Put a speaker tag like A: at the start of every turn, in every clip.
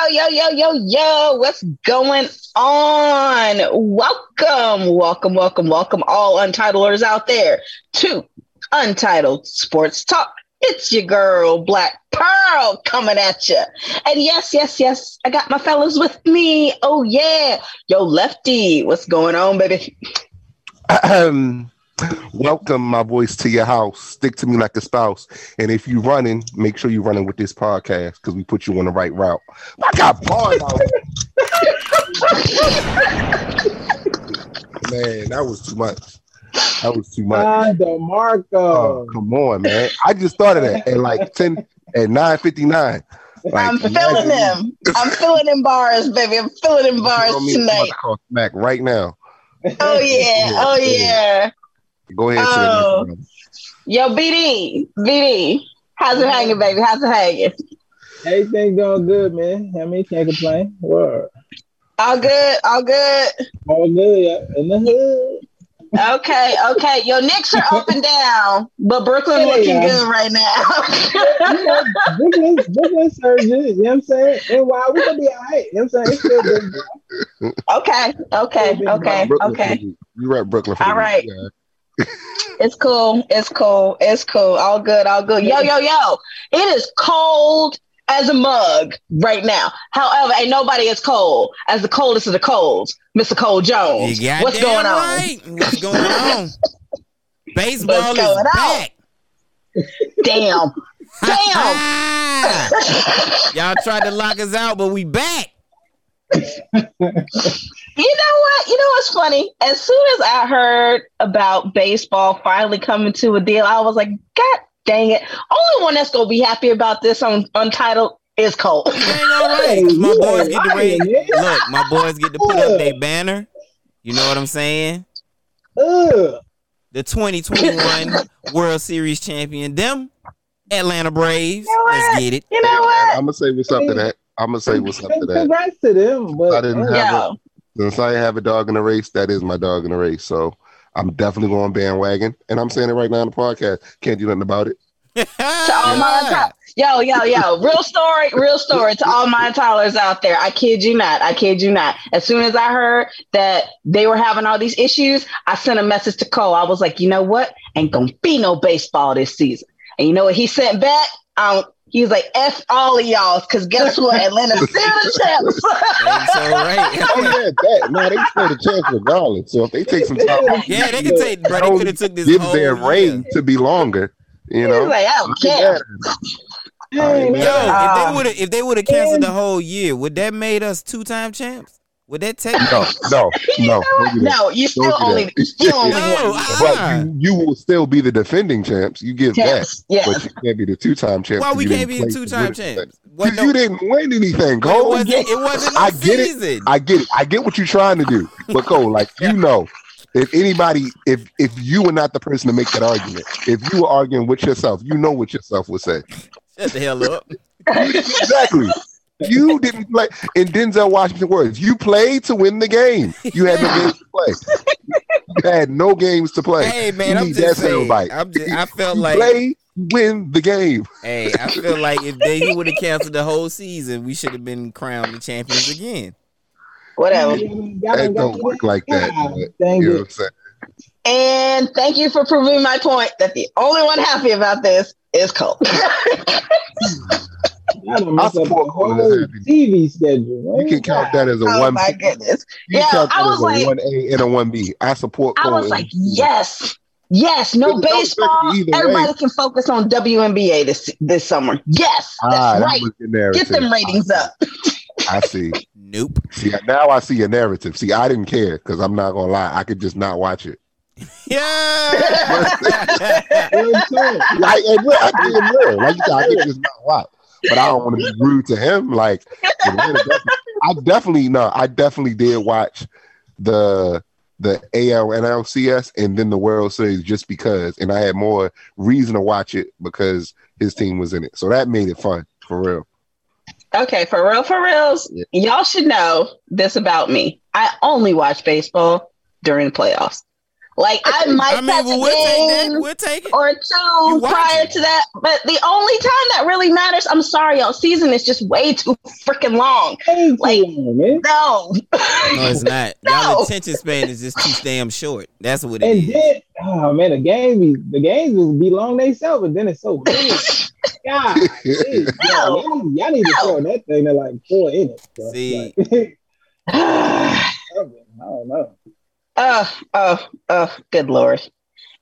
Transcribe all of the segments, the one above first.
A: Yo, yo, yo, yo, yo, what's going on? Welcome, welcome, welcome, welcome, all untitleders out there to Untitled Sports Talk. It's your girl, Black Pearl, coming at you. And yes, yes, yes, I got my fellas with me. Oh, yeah. Yo, Lefty, what's going on, baby?
B: Um, Welcome, my voice, to your house. Stick to me like a spouse. And if you're running, make sure you're running with this podcast because we put you on the right route. I got bars man, that was too much. That was too much.
C: Ah, DeMarco.
B: Oh, come on, man. I just started at, at like 10 at 959. Like,
A: I'm feeling them. I'm feeling them bars, baby. I'm feeling them bars tonight.
B: Smack right now.
A: Oh yeah. Oh yeah.
B: Go ahead.
A: Oh. Yo, BD, BD, how's it hanging, baby? How's it hanging?
C: Everything going good, man. I mean, can't complain. Word.
A: All good, all good.
C: All good, yeah. In the hood.
A: Okay, okay. Your Knicks are up and down, but Brooklyn
C: Yeah,
A: looking
C: yeah.
A: good right
C: You
A: now.
C: know, Brooklyn, Brooklyn surges, you know what I'm saying? And while we gonna be all right, you know what I'm saying? It's still good.
A: okay, okay, okay, okay.
B: You're week. You rep Brooklyn for
A: All
B: the Yeah.
A: It's cool. It's cool. It's cool. All good. All good. Yo, yo, yo. It is cold as a mug right now. However, ain't nobody as cold as the coldest of the colds, Mr. Cole Jones. What's going on?
D: What's going on? Baseball
A: What's
D: is
A: going on?
D: back.
A: Damn. Damn.
D: Y'all tried to lock us out, but we back.
A: You know what? You know what's funny? As soon as I heard about baseball finally coming to a deal, I was like, God dang it. Only one that's gonna be happy about this on Untitled is Cole.
D: It ain't all right. 'cause My boys get to
C: lying,
D: raise, look. My boys get to put up their banner. You know what I'm saying?
C: Ugh.
D: The 2021 World Series champion, them Atlanta Braves.
A: You know?
D: Let's get it.
A: You know what?
B: I'm gonna say what's up to that. I'm gonna say what's up to that.
C: Congrats to them, but
B: I didn't have
A: Yo.
B: Since I have a dog in the race, that is my dog in the race. So I'm definitely going bandwagon, and I'm saying it right now on the podcast. Can't do nothing about it.
A: to all my Untitled- yo, yo, yo, real story, real story to all my toddlers out there. I kid you not. I kid you not. As soon as I heard that they were having all these issues, I sent a message to Cole. I was like, you know what? Ain't gonna be no baseball this season. And you know what he sent back? Um, he was like, F all of y'all, because guess what? Atlanta's still the champs.
D: That's all right.
B: Oh yeah, that no, they still the chance regardless. So if they take some time,
D: Yeah, they could take, bro. They could have took this
B: give
D: whole
B: their
D: year.
B: reign to be longer. You
A: he
B: know,
A: was like, I don't care.
C: Hey,
B: Yo,
D: if they would have, if they would have canceled the um, whole year, would that made us two time champs? Would that take?
B: no, no,
A: You
B: no,
A: know what?
B: don't do that.
A: No, you still only, you still only
D: No,
A: won.
D: I-
B: But ah. you, you will still be the defending champs. You give
A: Champs,
B: that,
A: yes.
B: but you can't be the two-time champs.
D: Why
B: 'cause
D: we can't be the two-time
B: win anything.
D: champs? What
B: Because you didn't win anything,
D: But it wasn't. It wasn't. No
B: I get it. I get it. I get what you're trying to do. But Cole, like you know, if anybody, if if you were not the person to make that argument, if you were arguing with yourself, you know what yourself would say.
D: Shut the hell up.
B: exactly. You didn't play in Denzel Washington words. You played to win the game. You had no games to play. You had no games to play.
D: Hey man,
B: You
D: I'm
B: need
D: just
B: that
D: saying.
B: soundbite.
D: I'm just, I felt
B: You
D: like,
B: play, win the game.
D: hey, I feel like if they would have canceled the whole season, we should have been crowned the champions again.
A: Whatever.
B: It don't work like that. but
C: Dang
B: you know what. I'm saying?
A: And thank you for proving my point that the only one happy about this is Cole.
C: I done messed up the
B: support
C: whole TV schedule.
B: You can count that as a
A: oh
B: one.
A: my goodness.
B: You
A: Yeah,
B: count
A: I
B: that
A: was
B: as a one A and a one B. I support.
A: I was like, yes, yes, no baseball.
B: affect me either
A: Everybody
B: way.
A: can focus on WNBA this this summer. Yes, that's
B: Ah, that
A: right.
B: was.
A: Get them ratings up.
B: I see.
D: Nope.
B: See, now I see your narrative. See, I didn't care because I'm not gonna lie. I could just not watch it.
D: Yeah.
B: Like, and real, I being real. Like I could just not watch. But I don't want to be rude to him. Like, I definitely no. I definitely did watch the the AL NLCS and then the World Series just because, and I had more reason to watch it because his team was in it. So that made it fun for real.
A: Okay, for real, for reals,
B: Yeah.
A: y'all should know this about me. I only watch baseball during the playoffs. Like I might
D: I mean,
A: catch
D: well,
A: a
D: we'll take that.
A: game
D: We'll take it.
A: or
D: You
A: two prior
D: it.
A: to that. But the only time that really matters, I'm sorry, y'all, season is just way too freaking long. Like- No.
D: No, it's not.
A: No.
D: Y'all attention span is just too damn short. That's what it
C: And
D: is.
C: then, oh man, the games be the games will be long they themselves, but then it's so good. God, geez, yo, y'all, need, y'all need to throw that thing to like four innings. bro.
D: See.
C: Like, I don't know.
A: Oh, oh, oh, good lord.
B: I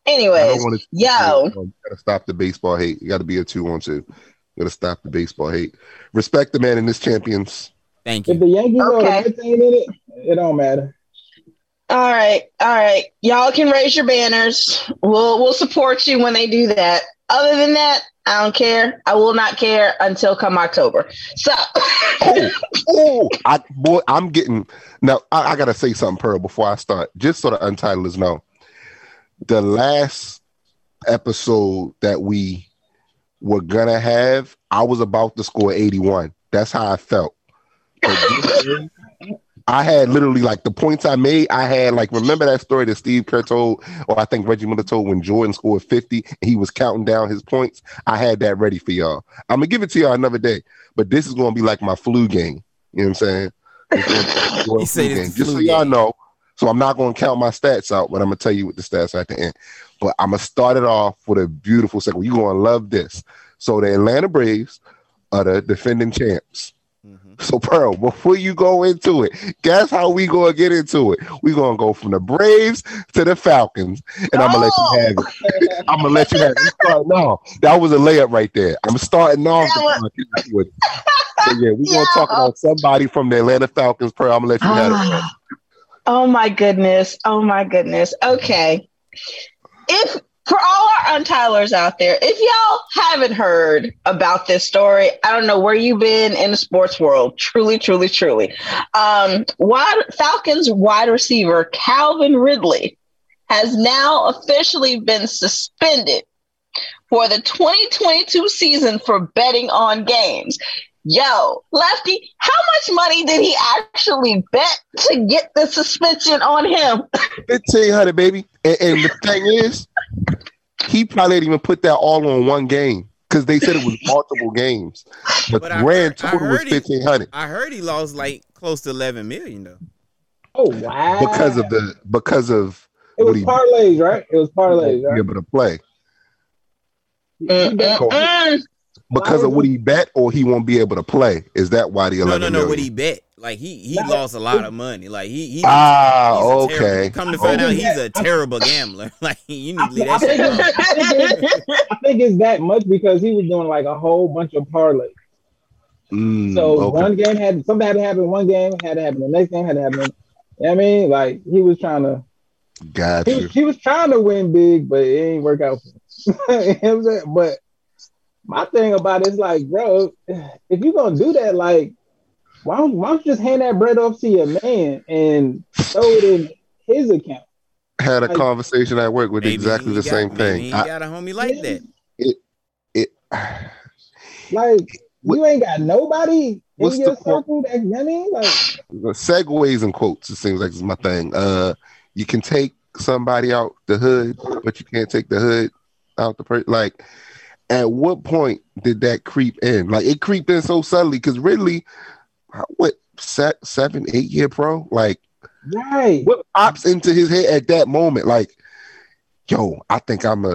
A: Anyways,
B: don't want to.
A: yo.
B: You gotta stop the baseball hate. You got to be a two on two. You gotta stop the baseball hate. Respect the man in this champions.
D: Thank
C: If
D: you.
C: the Yankees or
A: Okay.
C: the Mets ain't in it, it don't matter.
A: All right, all right. Y'all can raise your banners. We'll we'll support you when they do that. Other than that, I don't care. I will not care until come October. So
B: Oh, oh! I boy, I'm getting now. I, I gotta say something, Pearl, before I start, just so the untitlers know. The last episode that we were gonna have, I was about to score 81. That's how I felt. Year, I had literally like the points I made. I had like remember that story that Steve Kerr told, or I think Reggie Miller told when Jordan scored 50 and he was counting down his points. I had that ready for y'all. I'm gonna give it to y'all another day, but this is gonna be like my flu game. You know what I'm saying? It's gonna be like Jordan
D: He said it's
B: Just so y'all know. So I'm not gonna count my stats out, but I'm gonna tell you what the stats are at the end. But I'm gonna start it off with a beautiful second. You're gonna love this. So the Atlanta Braves are the defending champs.
D: Mhm.
B: So Pearl, before you go into it, guess how we gonna get into it? we gonna go from the Braves to the Falcons, and I'm gonna let you have it. I'm gonna let you have it. You start now. That was a layup right there. I'm starting off.
A: That
B: the podcast with it. So yeah, we're gonna talk about somebody from the Atlanta Falcons. Pearl, I'm gonna let you have it.
A: Oh my goodness. Oh my goodness. Okay. If for all our untilers out there, if y'all haven't heard about this story, I don't know where you've been in the sports world. Truly, truly, truly. Um, wide, Falcons wide receiver Calvin Ridley has now officially been suspended for the 2022 season for betting on games. Yo, Lefty, how much money did he actually bet to get the suspension on him?
B: Fifteen hundred, baby. And, and the thing is, he probably didn't even put that all on one game because they said it was multiple games. The
D: But I
B: grand
D: heard- I
B: total was fifteen hundred
D: I heard he lost like close to 11 million though.
C: Oh wow!
B: because of the because of
C: it was
B: he-
C: parlays, right? It was parlays,
B: be
C: right?
B: able to play. Because of what he bet, or he won't be able to play. Is that why the
D: No,
B: eleven
D: no, no.
B: million?
D: What he bet? Like he he
C: No.
D: lost a lot of money. Like he he.
B: Ah,
D: he's
B: okay.
D: terrible- Come to find out, he's a terrible gambler. Like you need to leave that shit.
C: I, think it's, I think it's that much because he was doing like a whole bunch of parlays.
B: Mm,
C: So
B: okay.
C: one game had something had to happen. One game had to happen. The next game had to happen. You know what I mean, like he was trying to,
B: got
C: he
B: you.
C: he was trying to win big, but it ain't work out. For him. You know what I'm saying? But my thing about it is like, bro, if you're gonna do that, like, why don't, why don't you just hand that bread off to your man and throw it in his account?
B: Had a
C: like-
B: conversation at work with
D: Maybe
B: exactly the
D: got-
B: same thing.
D: He got a homie like that.
B: it, it,
C: Like,
B: What-
C: you ain't got nobody in
B: What's
C: your
B: the quote?
C: circle that, I mean, like,
B: segues and quotes. It seems like it's my thing. Uh, you can take somebody out the hood, but you can't take the hood out the per- like. At what point did that creep in? Like it creeped in so subtly because Ridley, how- what set seven, eight year pro? Like
C: right.
B: what pops into his head at that moment? Like, yo, I think I'm a,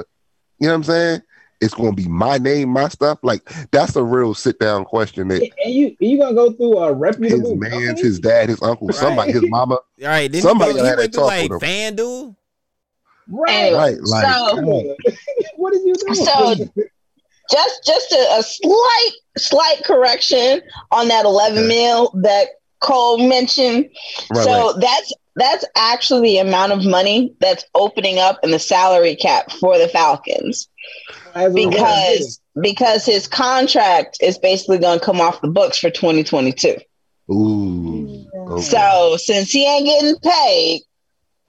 B: you know what I'm saying? It's gonna be my name, my stuff. Like that's a real sit down question that
C: And you you gonna go through a
B: his
C: reputable
B: man's,
C: company?
B: his dad, his uncle,
D: Right.
B: somebody, his mama.
D: All right, then
B: Somebody
D: he, go, he
B: gotta talk
D: like
B: with
D: FanDuel.
C: right?
A: Anyway,
B: Right, like
A: so
C: what did you do?
A: So- just just a, a slight slight correction on that 11
B: Okay.
A: mil that Cole mentioned.
B: right,
A: so
B: right.
A: that's that's actually the amount of money that's opening up in the salary cap for the Falcons
C: As a result,
A: because because his contract is basically going to come off the books for 2022.
B: Ooh. Okay.
A: So since he ain't getting paid,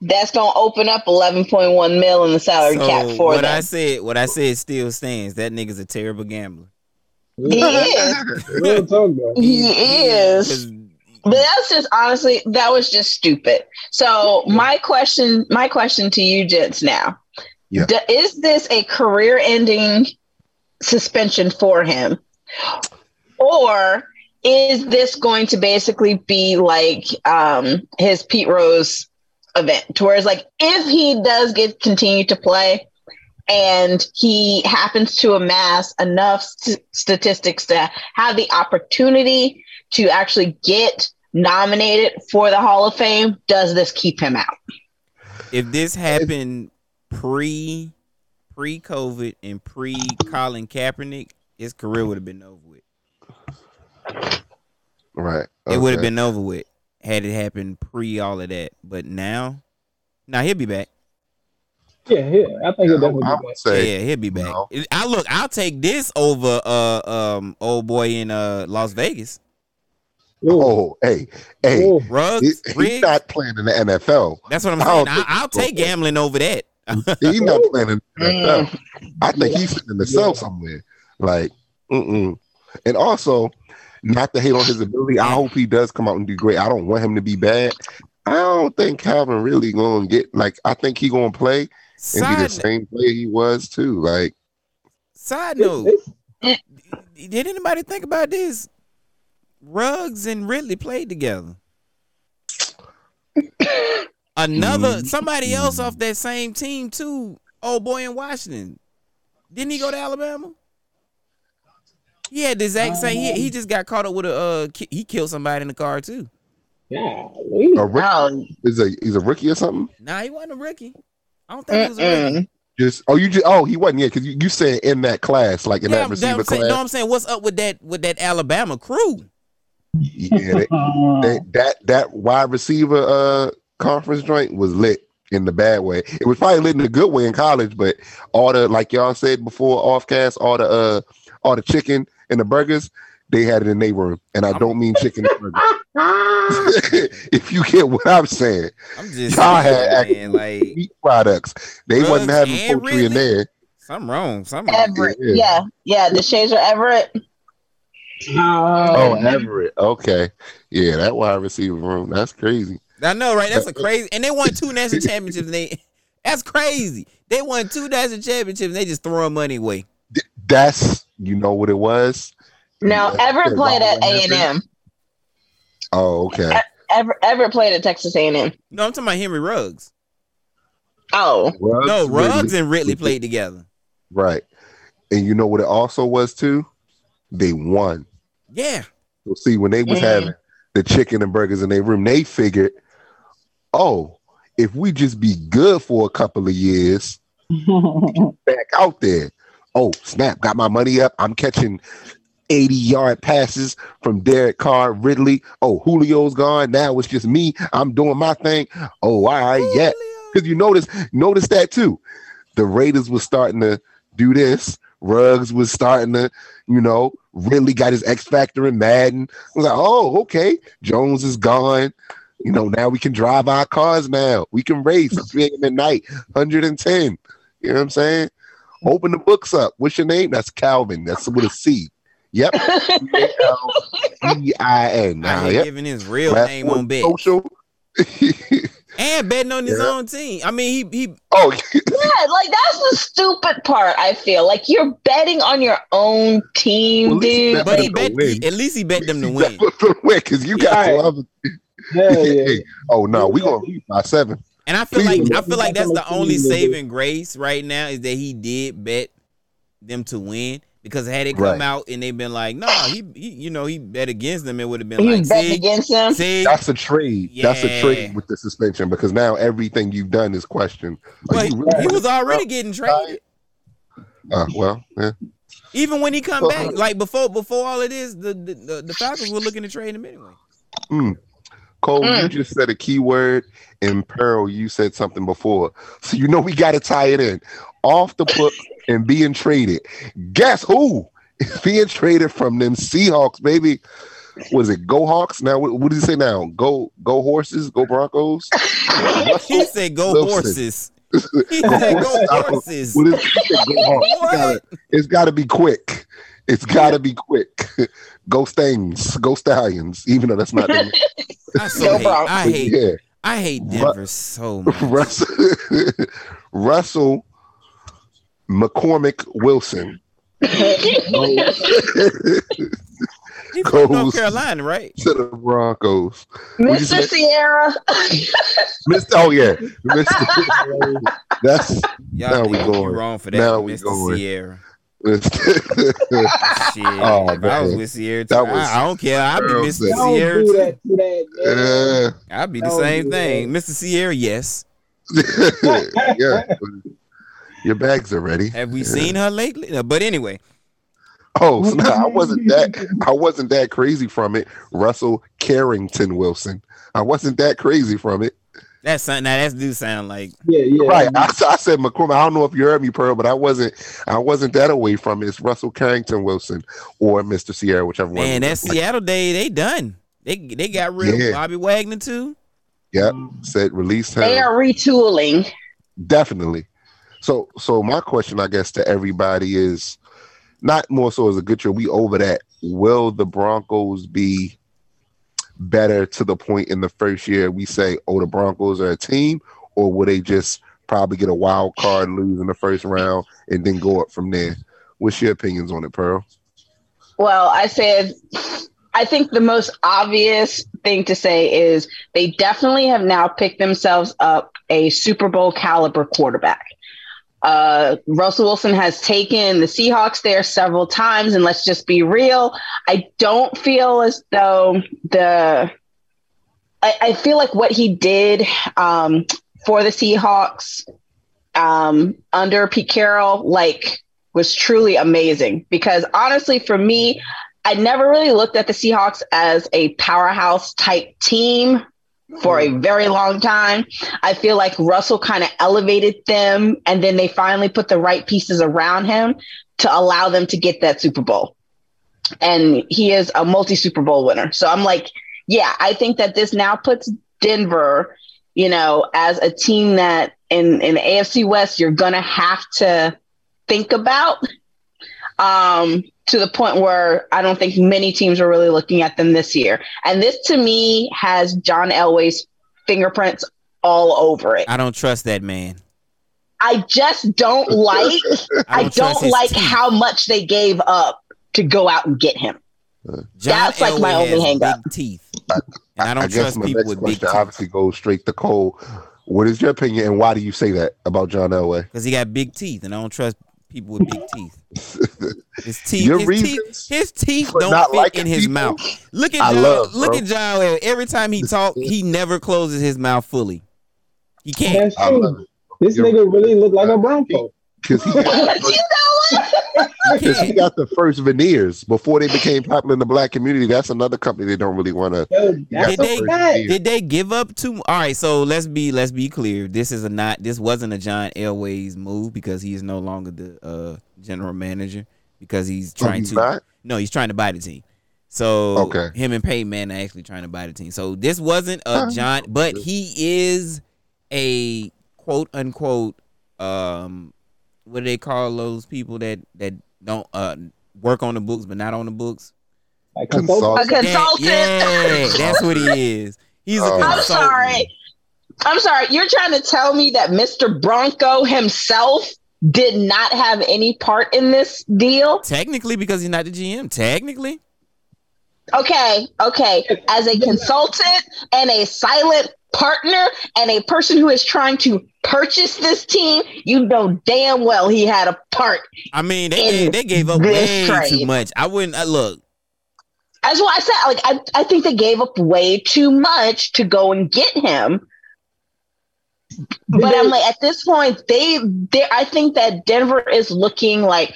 A: that's going to open up 11.1 mil in the salary
D: So
A: cap for
D: what
A: them.
D: I said, what I said still stands. That nigga's a terrible gambler.
A: he is.
C: Real talk, bro.
A: He is.
D: 'cause
A: But that's just honestly, that was just stupid. So my question, my question to you, gents, now,
B: Yeah.
A: D- is this a career-ending suspension for him, or is this going to basically be like um, his Pete Rose event, to where it's like if he does get continue to play, and he happens to amass enough st- statistics to have the opportunity to actually get nominated for the Hall of Fame, does this keep him out?
D: If this happened pre pre COVID and pre Colin Kaepernick, his career would have been over with.
B: Right.
D: It would have been over with had it happened pre all of that. But now, now he'll be back.
C: Yeah, yeah. I think it
B: I,
C: definitely.
B: I
C: be
B: would say
D: yeah, he'll be back.
B: no.
D: I look, I'll take this over uh um old boy in uh Las Vegas.
C: Ooh,
B: Oh, hey, hey,
C: ooh.
D: Ruggs,
B: he- he's
D: Riggs.
B: not playing in the NFL.
D: That's what I'm
B: I
D: saying.
B: don't
D: I,
B: think
D: I'll take gambling over that.
B: He's not playing in the NFL.
A: Mm.
B: I think he's sitting in the cell somewhere. Like, mm-mm. And also, not to hate on his ability, I hope he does come out and do great. I don't want him to be bad. I don't think Calvin really gonna get like. I think he gonna play and be the same player he was too. Like,
D: side note, did anybody think about this? Ruggs and Ridley played together. Another
B: Mm.
D: somebody else off that same team too. Old boy in Washington. Didn't he go to Alabama? He had the exact same. He, he just got caught up with a. Uh, ki- he killed somebody in the car too.
C: Golly.
B: a rookie,
A: Oh,
B: is a he's a rookie or something.
D: Nah, he wasn't a rookie. I don't think he was a rookie.
A: mm-mm.
B: Just oh, you just oh he wasn't yet because you, you said in that class like in
D: Yeah,
B: that
D: I'm,
B: receiver
D: I'm saying,
B: class.
D: no, I'm saying, what's up with that with that Alabama crew?
B: Yeah, they, they, that that wide receiver uh conference joint was lit in the bad way. It was probably lit in a good way in college, but all the like y'all said before offcast, all the uh all the chicken and the burgers, they had it in their room. And I don't mean chicken and burgers. if you get what I'm saying,
D: I'm just
B: Y'all had
D: man, like
B: meat products. They wasn't having
D: and
B: poultry in there.
D: something wrong. Something.
A: Everett.
B: Yeah.
A: Yeah, yeah. The are Everett.
B: Oh,
C: Oh,
B: Everett. Okay. Yeah, that wide receiver room. That's crazy.
D: I know, right? That's a uh, uh, crazy. And they won two national championships. And they that's crazy. They won two national championships. And they just throwing money away.
B: Th- That's you know what it was.
A: No,
B: Yeah,
A: Everett played at A and M.
B: Oh, okay.
A: Ever Everett played at Texas A and M.
D: No, I'm talking about Henry Ruggs.
A: Oh,
B: Ruggs,
D: No, Ruggs
B: Ridley.
D: and Ridley played together.
B: Right. And you know what it also was too? They won.
D: Yeah.
B: So see, when they was
A: Mm.
B: having the chicken and burgers in their room, they figured, oh, if we just be good for a couple of years, back out there. Oh, snap, got my money up. I'm catching 80 yard passes from Derek Carr, Ridley. Oh, Julio's gone. Now it's just me. I'm doing my thing. Oh, all right, yeah. Because you notice, notice that too. The Raiders was starting to do this. Ruggs was starting to, you know, really got his X factor in Madden. I was like, oh, okay. Jones is gone. You know, now we can drive our cars now. We can race 3 a.m. at night, 110. You know what I'm saying? Open the books up. What's your name? That's Calvin. That's with a C. Yep. C-A-L-V-I-N.
D: Out
B: Now,
D: here
B: yep.
D: giving his real
B: Last
D: name on bet.
B: Social.
D: And betting on his
B: Yeah.
D: own team. I mean, he he
B: oh,
A: yeah. Like that's the stupid part. I feel like you're betting on your own team,
B: Well, at least
A: dude.
B: bet-
D: but he
B: to
D: bet
B: win.
D: at least he bet them to win.
B: because you got
C: Right.
B: love.
C: Hell yeah.
B: Oh no, we gonna lose by seven.
D: And I feel like I feel like that's the only saving grace right now is that he did bet them to win. Because had it come
B: Right.
D: out and they've been like, no, he, he you know, he bet against them, it would have been
A: you
D: like,
A: bet
D: see,
A: against them.
D: see,
B: That's a trade. That's a trade with the suspension because now everything you've done is questioned. But
D: Well, he,
B: really-
D: he was already getting traded.
B: Uh, well, yeah.
D: Even when he come
B: Well,
D: back, like before before all of this, the the, the, the Falcons were looking to trade him anyway.
B: Cole, you
A: Mm.
B: just said a key word. In Pearl, you said something before, so you know we got to tie it in. Off the book and being traded. Guess who is being traded from them Seahawks, baby? Was it Go Hawks? Now, what, what does he say now? Go, go horses, go Broncos.
D: He said, "Go
B: Wilson.
D: horses." He said, "Go horses."
B: What is he said, Go Hawks? It's gotta- It's got to be quick. It's got to be quick. go Stains, go Stallions. Even though that's not. Their
D: I so hate. I hate.
B: yeah,
D: I hate Denver so much.
B: Russell, Russell McCormick Wilson
D: He from North Carolina, right?
B: to the Broncos.
A: Mr. Ciara.
B: Mr. Oh yeah, Mr. That's
D: Y'all
B: Now we
D: think
B: going.
D: wrong for that,
B: Now we
D: Mr.
B: going.
D: Ciara.
B: Mr.
D: Shit,
B: Oh,
D: if I was with Ciara, too,
B: That was-
D: I, I don't care. I'd be
B: Girl,
D: Mr.
B: that-
C: Don't
D: Ciara
C: do that to that.
B: yeah.
D: I'd be the
C: Don't
D: same thing,
C: that.
D: Mr. Ciara. Yes.
B: yeah. Your bags are ready.
D: Have we seen her lately? But anyway,
B: Oh, no, I wasn't that. I wasn't that crazy from it. Russell Carrington Wilson. I wasn't that crazy from it.
D: That's something. Now that do sound like
C: Yeah, yeah.
B: Right. I, I said McCormick. I don't know if you heard me, Pearl, but I wasn't. I wasn't that away from it. It's Russell Carrington Wilson or Mr. Ciara, whichever one.
D: man. That Seattle day, they done. They they got rid
B: Yeah.
D: of Bobby Wagner too.
B: Yep. Said release him.
A: They are retooling.
B: Definitely. So so my question, I guess, to everybody is not more so as a good year. We over that. Will the Broncos be better to the point in the first year we say, oh, the Broncos are a team, or will they just probably get a wild card, lose in the first round, and then go up from there? What's your opinions on it, Pearl?
A: Well, I said, I think the most obvious thing to say is they definitely have now picked themselves up a Super Bowl caliber quarterback. Uh, Russell Wilson has taken the Seahawks there several times, and let's just be real. I don't feel as though the. I, I feel like what he did um, for the Seahawks um, under Pete Carroll, like was truly amazing because honestly, for me, I never really looked at the Seahawks as a powerhouse type team for a very long time. I feel like Russell kind of elevated them and then they finally put the right pieces around him to allow them to get that Super Bowl. And he is a multi Super Bowl winner. So I'm like, yeah, I think that this now puts Denver, you know, as a team that in, in AFC West, you're going to have to think about um, to the point where I don't think many teams are really looking at them this year. And this to me has John Elway's fingerprints all over it.
D: I don't trust that man.
A: I just don't like I
D: trust
A: don't like
D: team.
A: how much they gave up to go out and get him.
D: John
A: That's like my only
D: has
A: hang-up.
D: Teeth, and I don't
B: I guess
D: trust
B: my
D: people
B: next
D: with big
B: question
D: teeth
B: obviously goes straight to Cole. What is your opinion, and why do you say that about John Elway?
D: because he got big teeth, and I don't trust people with big teeth. His teeth,
B: Your
D: his
B: reasons
D: teeth, his teeth don't
B: not
D: fit in his
B: people?
D: mouth. Look at
B: I
D: John.
B: love,
D: look
B: bro.
D: at John. Elway. Every time he talk, he never closes his mouth fully. He can't.
C: That's true. This
B: You're-
C: nigga really look like a Bronco.
B: Because he,
A: you know what?
B: Because he got the first veneers before they became popular in the black community. That's another company they don't really want to.
C: Yo,
B: got
C: that's
D: Did
B: the
D: they-
C: a
B: first
C: fact.
B: veneers.
D: Did they give up too? All right, so let's be let's be clear. This is a not. This wasn't a John Elway's move because he is no longer the uh, general manager because he's
B: Oh,
D: trying
B: he's
D: to.
B: not?
D: No, he's trying to buy the team. So
B: Okay.
D: him and Peyton Manning are actually trying to buy the team. So this wasn't a
B: Huh.
D: John, but he is a quote unquote um what do they call those people that that don't uh work on the books but not on the books?
C: Like
B: Consult-
A: A consultant.
D: Yeah, that's what he is. He's a
B: Oh.
A: I'm
D: consultant.
A: sorry. I'm sorry. You're trying to tell me that Mr. Bronco himself did not have any part in this deal?
D: Technically, because he's not the GM. Technically,
A: Okay, okay. As a consultant and a silent partner and a person who is trying to purchase this team, you know damn well he had a part.
D: I mean they gave, they gave up way
A: trade.
D: too much. I wouldn't uh, look.
A: That's why I said, like, I, I think they gave up way too much to go and get him. But I'm like, at this point, they, they, I think that Denver is looking like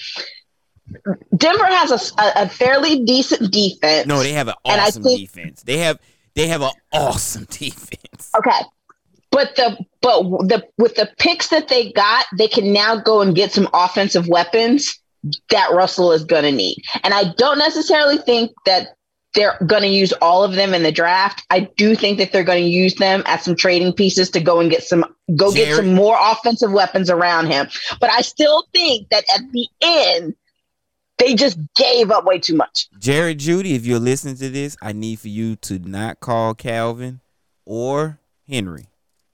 A: Denver has a, a, fairly decent defense.
D: No, they have an awesome
A: think-
D: defense. They have they have an awesome defense.
A: Okay. But the but the with the picks that they got, they can now go and get some offensive weapons that Russell is going to need. And I don't necessarily think that they're going to use all of them in the draft. I do think that they're going to use them as some trading pieces to go and get some go get some more offensive weapons around him. But I still think that at the end They just gave up way too much.
D: Jerry Jeudy, if you're listening to this, I need for you to not call Calvin or Henry.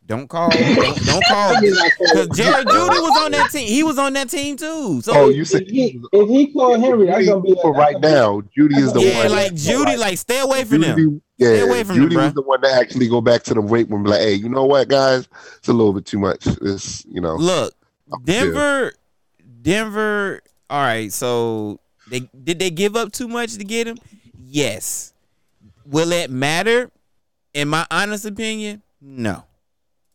D: Don't call. Don't, don't call. Because Jerry Jeudy was on that team. He was on that team too. So
B: Oh, you said
C: If he, if he called Henry, that's gonna be
B: for right now. Jeudy is the
D: yeah,
B: one.
D: Yeah, like Jeudy, like stay away from them.
B: Jeudy,
D: Stay
B: yeah,
D: away from him,
B: Jeudy
D: bruh.
B: was the one that actually go back to the weight room, like, hey, you know what, guys, it's a little bit too much. It's you know,
D: Look, Denver, Denver. All right, so they did they give up too much to get him? Yes. Will it matter? In my honest opinion, no.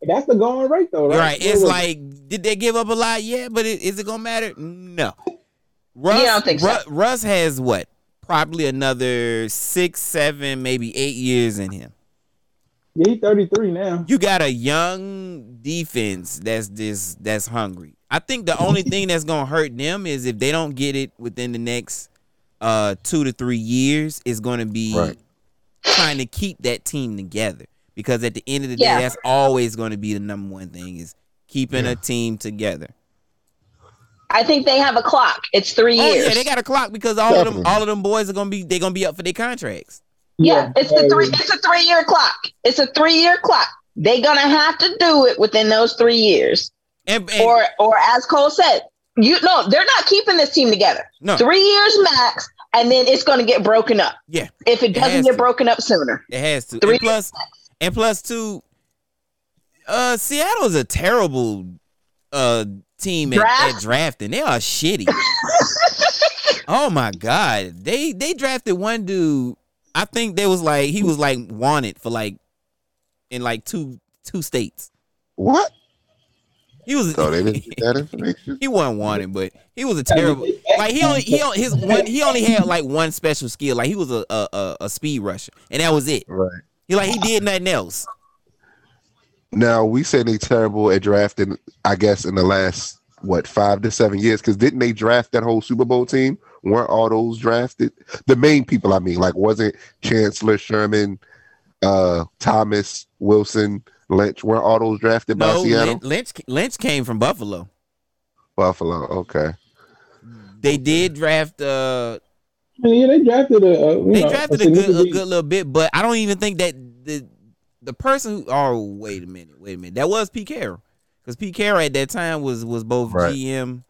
C: That's the going rate though, right?
D: Right. It's
C: What
D: like, did they give up a lot? Yeah, but it, is it gonna matter? No. Russ,
A: You don't think so?
D: Russ has what? Probably another six, seven, maybe eight years in him.
C: yeah, he's 33 now.
D: You got a young defense that's this that's hungry. I think the only thing that's gonna hurt them is if they don't get it within the next uh two to three years, it's gonna be
B: Right.
D: Trying to keep that team together. Because at the end of the
A: Yeah.
D: day, that's always gonna be the number one thing is keeping a team together.
A: I think they have a clock. It's three
D: Oh
A: years.
D: yeah, they got a clock because all of them all of them boys are gonna be they're gonna be up for their contracts.
A: yeah, it's the three. It's a three year clock. It's a three year clock. They're gonna have to do it within those three years,
D: And, and
A: or or as Cole said, you no, they're not keeping this team together.
D: no,
A: Three years max, and then it's gonna get broken up.
D: yeah,
A: If it
D: It
A: doesn't get
D: to.
A: broken up sooner,
D: it has to.
A: Three
D: And plus and plus two, uh Seattle's a terrible uh team at, at drafting. They are shitty. oh my god. They they drafted one dude. I think they was like he was like wanted for like in like two two states.
B: what?
D: He was
B: So they didn't get that information.
D: he wasn't wanted, but he was a terrible like he only he only his one he only had like one special skill. Like he was a a, a, a speed rusher, and that was it.
B: Right.
D: He like he did nothing else.
B: Now we say they terrible at drafting. I guess in the last what five to seven years, because didn't they draft that whole Super Bowl team? Weren't all those drafted? The main people, I mean, like wasn't Chancellor Sherman, uh, Thomas Wilson, Lynch? Weren't all those drafted by Seattle?
D: Lynch, Lynch Lynch came from Buffalo.
B: Buffalo. Okay.
D: They did draft uh
C: Yeah, they drafted a. a
D: they
C: know,
D: drafted a good a good little bit, but I don't even think that the the person who oh wait a minute, wait a minute. That was Pete Carroll. Because Pete Carroll at that time was was both
B: Right.
D: GM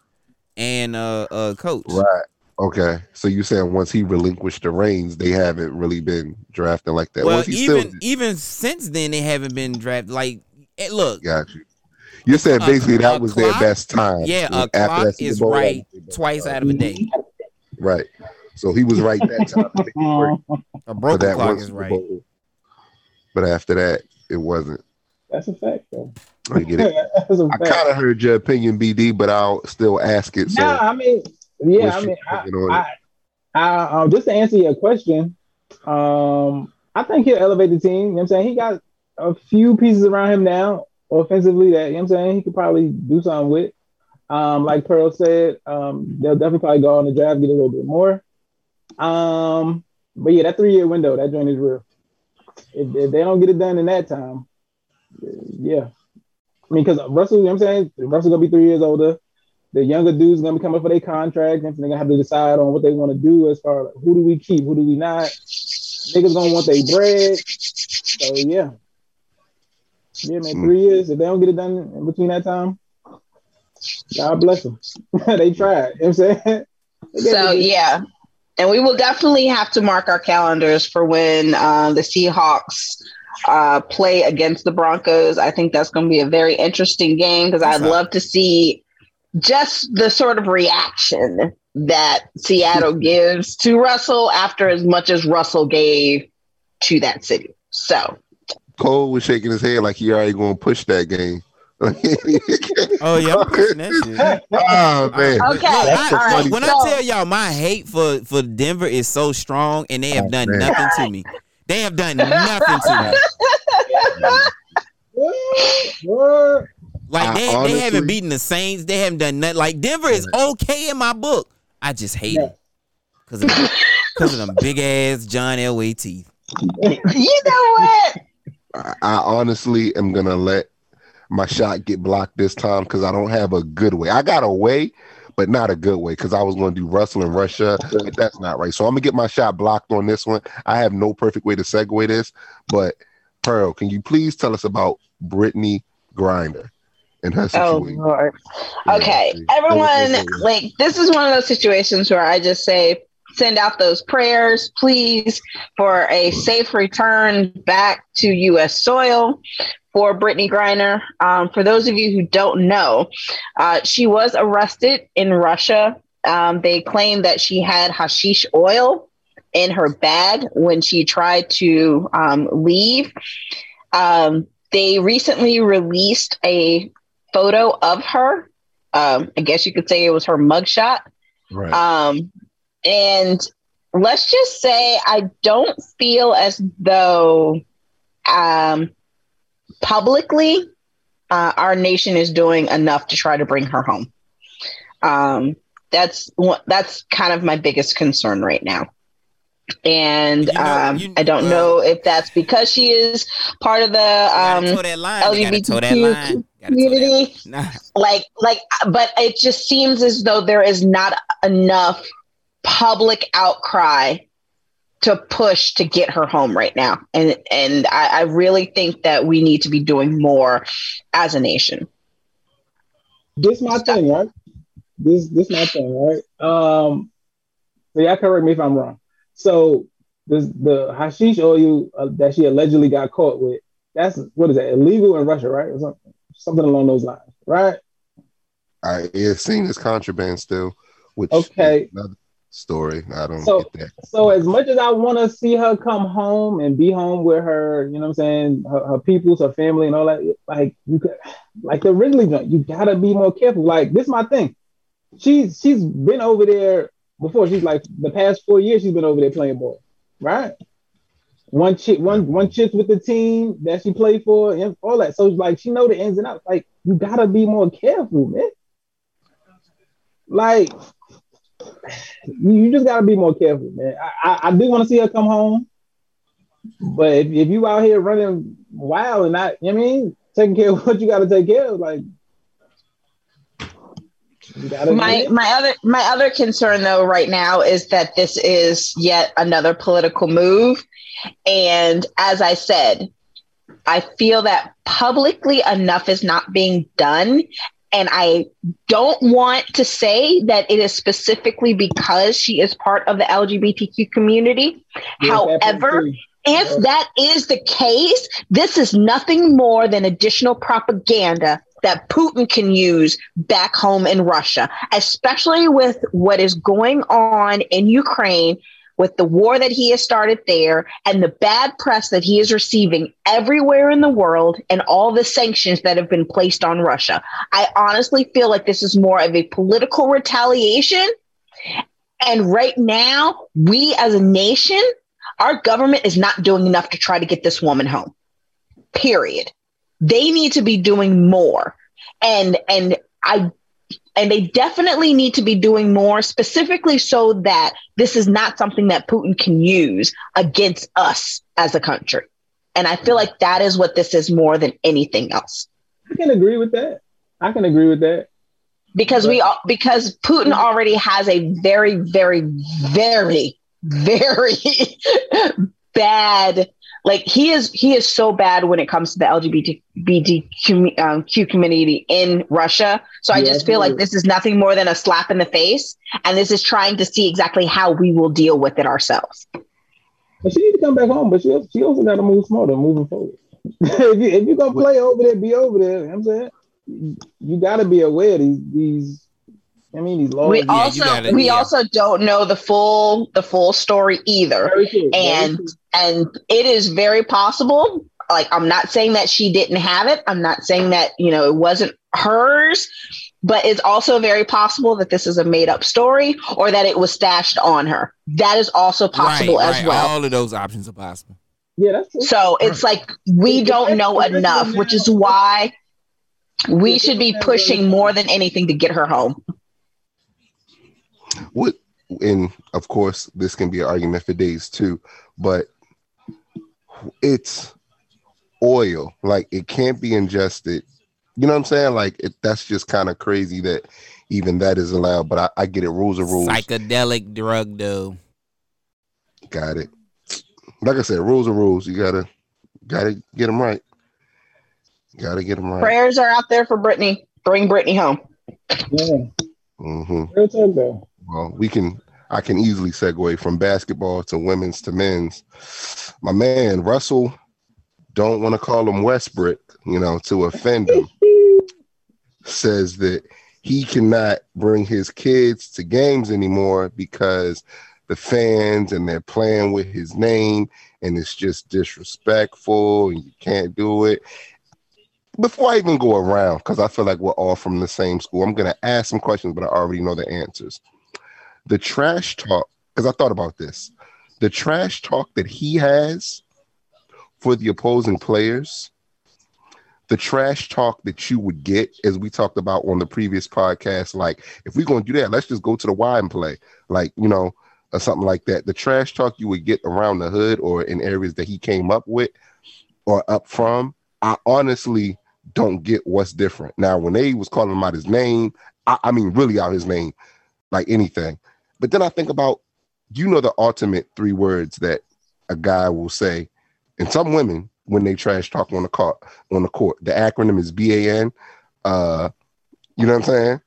D: and uh uh coach.
B: Right. Okay. So you saying once he relinquished the reins, they haven't really been drafting like that.
D: Well, even
B: still
D: even since then they haven't been drafted. Like, eh, look,
B: got you. You're saying basically
D: a
B: that was their best time.
D: yeah, a
B: After
D: clock is
B: Bowl,
D: right
B: was their best
D: twice out of a day.
B: Right. So he was right that time.
D: A
B: for
D: broken
B: that
D: clock is right.
B: Bowl. But after that, it wasn't.
C: That's a fact, though.
B: I get it.
C: That's a
B: I
C: fact.
B: kind of heard your opinion, BD, but I'll still ask it. So
C: Nah, I mean, yeah, I mean, I, I, I, um, just to answer your question, um, I think he'll elevate the team. You know what I'm saying? He got a few pieces around him now offensively that, you know what I'm saying, he could probably do something with. Um, like Pearl said, um, they'll definitely probably go on the draft, get a little bit more. Um, but yeah, that three year window, that joint is real. If, if they don't get it done in that time, yeah. I mean, because Russell, you know what I'm saying? Russell gonna be three years older. The younger dudes gonna be coming for their contract, and they're gonna have to decide on what they want to do as far as who do we keep, who do we not. Niggas gonna want their bread. So yeah. Yeah, man, three years. If they don't get it done in between that time, God bless them. they tried. You know what I'm saying?
A: So yeah, and we will definitely have to mark our calendars for when uh, the Seahawks uh, play against the Broncos. I think that's going to be a very interesting game because I'd love to see just the sort of reaction that Seattle gives to Russell after as much as Russell gave to that city. So
B: Cole was shaking his head like he already going to push that game.
D: Oh yeah, I'm pushing that shit.
B: oh man,
A: Okay,
D: I-
B: the
A: all right.
B: funny-
D: when I tell y'all my hate for for Denver is so strong, and they have
B: Oh,
D: done
B: man.
D: nothing to me. They have done nothing to me.
C: What? What?
D: Like
B: I
D: they, they haven't beaten the Saints. They haven't done nothing. Like Denver is okay in my book. I just hate
C: Yeah.
D: it because of because of them big ass John Elway teeth.
A: you know what?
B: I, I honestly am gonna let my shot get blocked this time because I don't have a good way. I got a way, but not a good way because I was going to do Russell and Russia, but that's not right. So I'm gonna get my shot blocked on this one. I have no perfect way to segue this, but Pearl, can you please tell us about Brittney Griner and her
A: Oh? Lord.
B: Yeah,
A: Okay,
B: see.
A: everyone, like this is one of those situations where I just say, send out those prayers, please, for a safe return back to U.S. soil for Brittney Griner. Um, for those of you who don't know, uh, she was arrested in Russia. Um, they claim that she had hashish oil in her bag when she tried to um, leave. Um, they recently released a photo of her. Um, I guess you could say it was her mugshot.
B: Right.
A: Um, and let's just say I don't feel as though um, publicly uh, our nation is doing enough to try to bring her home. Um, that's that's kind of my biggest concern right now. And
D: You know-
A: um,
D: you-
A: I don't
D: well-
A: know if that's because she is part of the um,
D: gotta toe that line. You gotta toe that
A: LGBTQ
D: line. Gotta toe that-
A: community
D: Nah.
A: like like but it just seems as though there is not enough public outcry to push to get her home right now and and I, I really think that we need to be doing more as a nation
C: this my thing, right? This this my thing, right? Um, so yeah, correct me if I'm wrong. So this the hashish oil uh, that she allegedly got caught with. That's what is that illegal in Russia, right? Or something, something along those lines, right?
B: I it's seen as contraband still, which
C: Okay.
B: is another story. I don't
C: So-
B: get that.
C: So as much as I want to see her come home and be home with her, you know what I'm saying, her, her peoples, her family, and all that, like you could, like the Ridley joint, you gotta be more careful. Like this, is my thing. She's she's been over there before. She's like the past four years, she's been over there playing ball, right? One chick, one one chick with the team that she played for, and all that. So like she know the ins and outs. Like you gotta be more careful, man. Like you just gotta be more careful, man. I, I, I do want to see her come home, but if, if you out here running wild and not, you know what I mean, taking care of what you gotta take care of, like
A: my my other my other concern though right now is that this is yet another political move. And as i said i feel that publicly enough is not being done. And i don't want to say that it is specifically because she is part of the lgbtq community. However if that is the case, this is nothing more than additional propaganda that Putin can use back home in Russia, especially with what is going on in Ukraine with the war that he has started there and the bad press that he is receiving everywhere in the world and all the sanctions that have been placed on Russia. I honestly feel like this is more of a political retaliation. And right now, we as a nation, our government is not doing enough to try to get this woman home. Period. They need to be doing more. And and I and they definitely need to be doing more specifically so that this is not something that Putin can use against us as a country. And I feel like that is what this is more than anything else.
C: I can agree with that. I can agree with that.
A: Because we all because Putin already has a very, very, very, very bad like he is he is so bad when it comes to the LGBTQ um, Q community in Russia. So I
C: Yeah,
A: just feel like this is nothing more than a slap in the face, and this is trying to see exactly how we will deal with it ourselves.
C: But she needs to come back home, but she also, she also got to move smarter moving forward. if you if you gonna play over there, be over there. You know what I'm saying you got to be aware of these these. I mean these laws.
A: we
D: you
A: also
D: gotta-
A: we
D: yeah.
A: also don't know the full the full story either.
C: True,
A: and and it is very possible like i'm not saying that she didn't have it i'm not saying that you know it wasn't hers but it's also very possible that this is a made up story or that it was stashed on her that is also possible
D: right,
A: as
D: right.
A: well
D: All of those options are possible.
C: yeah, that's true.
A: so it's like we don't know enough which is why we should be pushing more than anything to get her home
B: What and of course this can be an argument for days too, but it's oil. Like it can't be ingested You know what I'm saying? Like it, that's just kind of crazy that even that is allowed. But I, I get it. Rules are rules.
D: Psychedelic drug though.
B: Got it. Like I said, rules are rules. You gotta gotta get them right. Gotta get them right.
A: Prayers are out there for Brittney. Bring Brittney home.
C: Yeah,
B: hmm
C: real talk though.
B: Well, we can. I can easily segue from basketball to women's to men's. My man Russell, don't want to call him Westbrook, you know, to offend him. says that he cannot bring his kids to games anymore because the fans and they're playing with his name and it's just disrespectful and you can't do it. Before I even go around, because I feel like we're all from the same school, I'm going to ask some questions, but I already know the answers. The trash talk, because I thought about this, the trash talk that he has for the opposing players the trash talk that you would get, as we talked about on the previous podcast, like if we're going to do that, let's just go to the Y and play, like you know, or something like that. The trash talk you would get around the hood or in areas that he came up with or up from, I honestly don't get what's different. Now, when they was calling him out his name, I, I mean, really out his name, like anything. But then I think about, you know, the ultimate three words that a guy will say, and some women when they trash talk on the court on the court. The acronym is BAN. Uh, you know what I'm saying?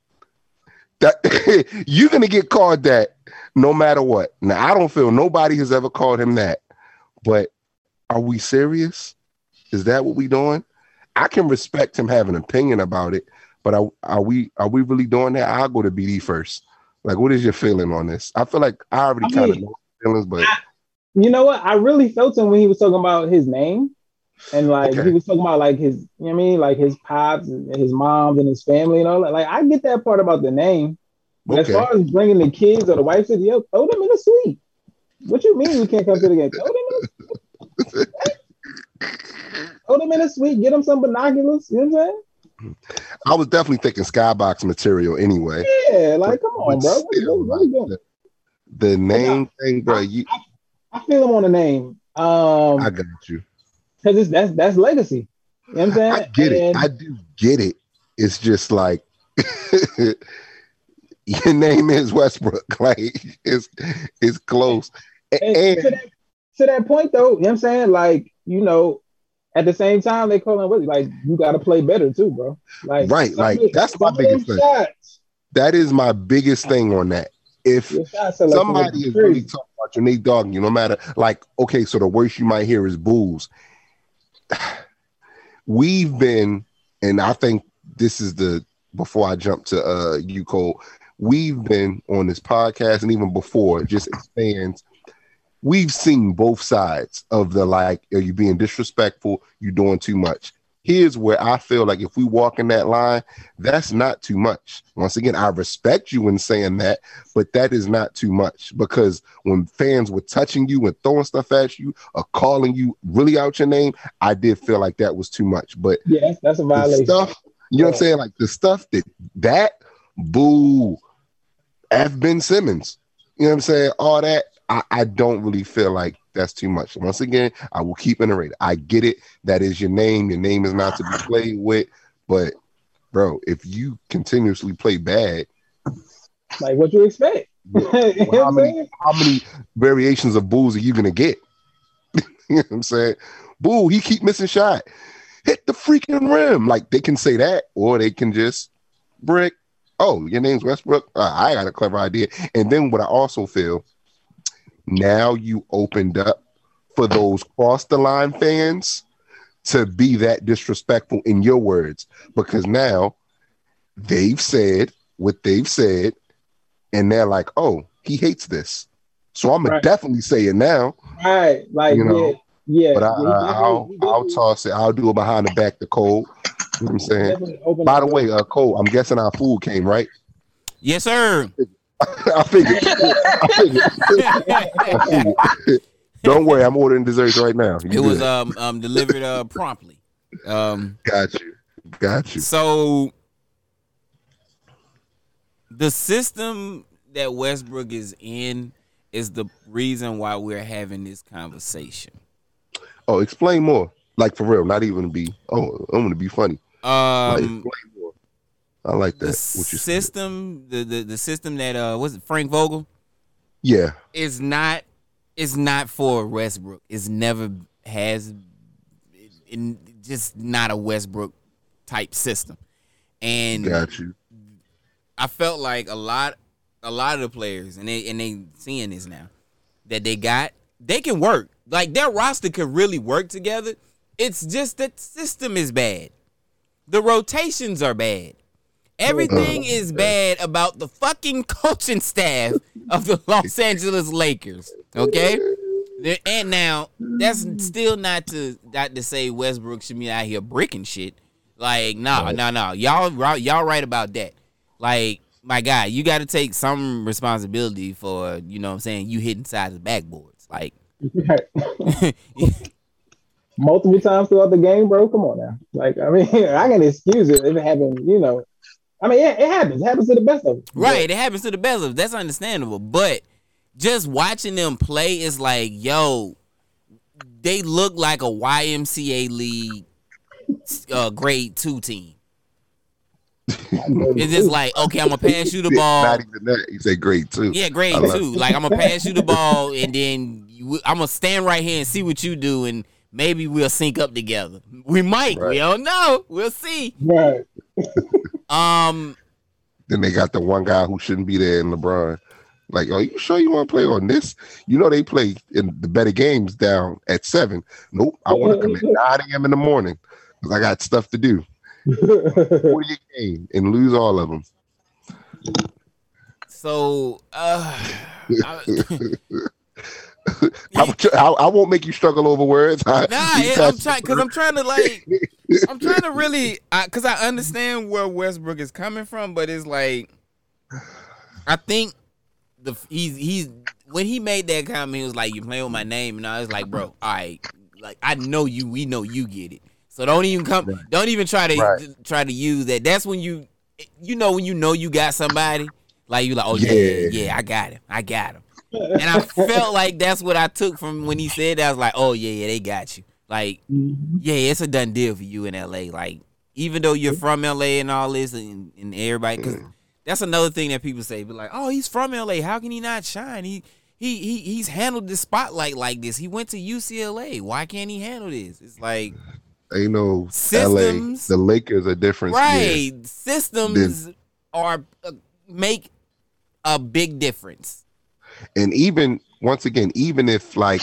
B: That you're gonna get called that no matter what. Now I don't feel nobody has ever called him that, but are we serious? Is that what we doing? I can respect him having an opinion about it, but are, are we are we really doing that? I'll go to BD first. Like, what is your feeling on this? I feel like I already
C: I
B: kind of know feelings, but
C: You know what? I really felt him when he was talking about his name. And like
B: Okay.
C: he was talking about like his, you know what I mean, like his pops and his moms and his family and all that. Like I get that part about the name.
B: Okay.
C: as far as bringing the kids or the wife to the yo, throw them in the suite. What you mean you can't come to the game? Throw them in the throw them in the suite. Get them some binoculars. You know what I'm
B: I was definitely thinking skybox material anyway.
C: Yeah, like come on, bro. What, what, what you doing?
B: The name thing, bro. You,
C: I feel him on the name. Um,
B: I got you.
C: because it's that's that's legacy. You know what I'm saying?
B: I get it. I do get it. It's just like your name is Westbrook. Like it's it's close. A-
C: And, to, that, to that point, though, you know what I'm saying? Like, you know, at the same time, they call him Willie. Like, you got to play better too, bro. Like,
B: Right, like, that's my
C: some of them
B: biggest thing.
C: Shots,
B: that is my biggest thing on that. If
C: your shot selection
B: somebody is really talking about and dogging you, no matter like, okay, so the worst you might hear is boos. We've been, and I think this is the before I jump to uh you Cole, we've been on this podcast and even before, just fans, we've seen both sides of the like, are you being disrespectful? You're doing too much. Here's where I feel like if we walk in that line, that's not too much. Once again, I respect you in saying that, but that is not too much because when fans were touching you and throwing stuff at you or calling you really out your name, I did feel like that was too much. But
C: Yeah, that's, a violation.
B: stuff, you know what I'm saying? Like the stuff that that boo F Ben Simmons, you know what I'm saying? All that, I, I don't really feel like that's too much. Once again, I will keep iterating. I get it. That is your name. Your name is not to be played with. But bro, if you continuously play bad,
C: Like, what do you expect? know
B: how many how many variations of boos are you gonna get? you know what I'm saying? Boo, he keep missing shot. Hit the freaking rim. Like they can say that, or they can just brick. Oh, your name's Westbrook. Uh, I got a clever idea. And then what I also feel, now you opened up for those cross the line fans to be that disrespectful in your words because now they've said what they've said and they're like, oh, he hates this. So I'm gonna
C: Right.
B: definitely say it now,
C: Right. Like,
B: You know,
C: yeah. Yeah.
B: but I, I, I'll, I'll toss it. I'll do it behind the back to Cole. You know what I'm saying?
C: definitely
B: By
C: up
B: the way, uh, Cole, I'm guessing our food came right.
D: Yes, sir.
B: I figured. I figured. I figured. Don't worry, I'm ordering desserts right now. You
D: It was um um delivered uh promptly. Um
B: got you, got you.
D: so the system that Westbrook is in is the reason why we're having this conversation.
B: Oh, explain more. Like for real, not even be. Oh, I'm gonna be funny.
D: Um,
B: more. I like
D: the
B: that. What you
D: system, the, the the system that uh was it Frank Vogel
B: Yeah,
D: is not is not for Westbrook. It's never has in just not a Westbrook type system. And
B: got you.
D: I felt like a lot a lot of the players and they and they seeing this now that they got they can work. Like their roster could really work together. It's just that system is bad. The rotations are bad. Everything oh, is bad about the fucking coaching staff of the Los Angeles Lakers. Okay? There- And now that's still not to not to say Westbrook should be out here bricking shit. Like, no, no, no. Y'all right- y'all right about that. Like, my guy, you gotta take some responsibility for, you know what I'm saying, you hitting sides of backboards. Like
C: multiple times throughout the game, bro. Come on now. Like, I mean, I can excuse it if it happened, you know. I mean, it, it happens. It happens to the best of us.
D: Right, it happens to the best of us. That's understandable. But just watching them play is like, yo, they look like a YMCA league uh, grade two team. It's just like, okay, I'm gonna pass you the ball.
B: Not even that. You say grade two.
D: Yeah, grade
B: I love
D: two. Like I'm gonna pass you the ball, and then you, I'm gonna stand right here and see what you do, and maybe we'll sync up together. We might. We don't know. We'll see.
C: Right.
D: Um,
B: Then they got the one guy who shouldn't be there in LeBron. Like, are you sure you want to play on this? You know they play in the better games down at seven. Nope, I want to come at nine a.m. in the morning because I got stuff to do. Forty a game and lose all of them.
D: so uh, I,
B: I, won't- I, I won't make you struggle over words. I,
D: Nah, I'm trying because I'm trying to like I'm trying to really because I, understand where Westbrook is coming from, but it's like I think the he's he's when he made that comment, he was like, "You playing with my name," and I was like, "Bro, all right, like I know you, we know you get it, so don't even come, don't even try to
B: Right.
D: try to use that. That's when you you know when you know you got somebody." Like you like, oh yeah,
B: Yeah.
D: yeah, I got him, I got him, and I felt like that's what I took from when he said that. I was like, oh yeah, yeah, they got you. Like
C: Mhm.
D: yeah, it's a done deal for you in LA. Like, even though you're from LA and all this, and, and everybody, because that's another thing that people say, but like, oh, he's from LA. How can he not shine? He he he he's handled the spotlight like this. He went to UCLA. Why can't he handle this? It's like
B: They know
D: Systems.
B: LA. The Lakers are different. Yeah.
D: right systems are uh, make a big difference.
B: And even once again, even if like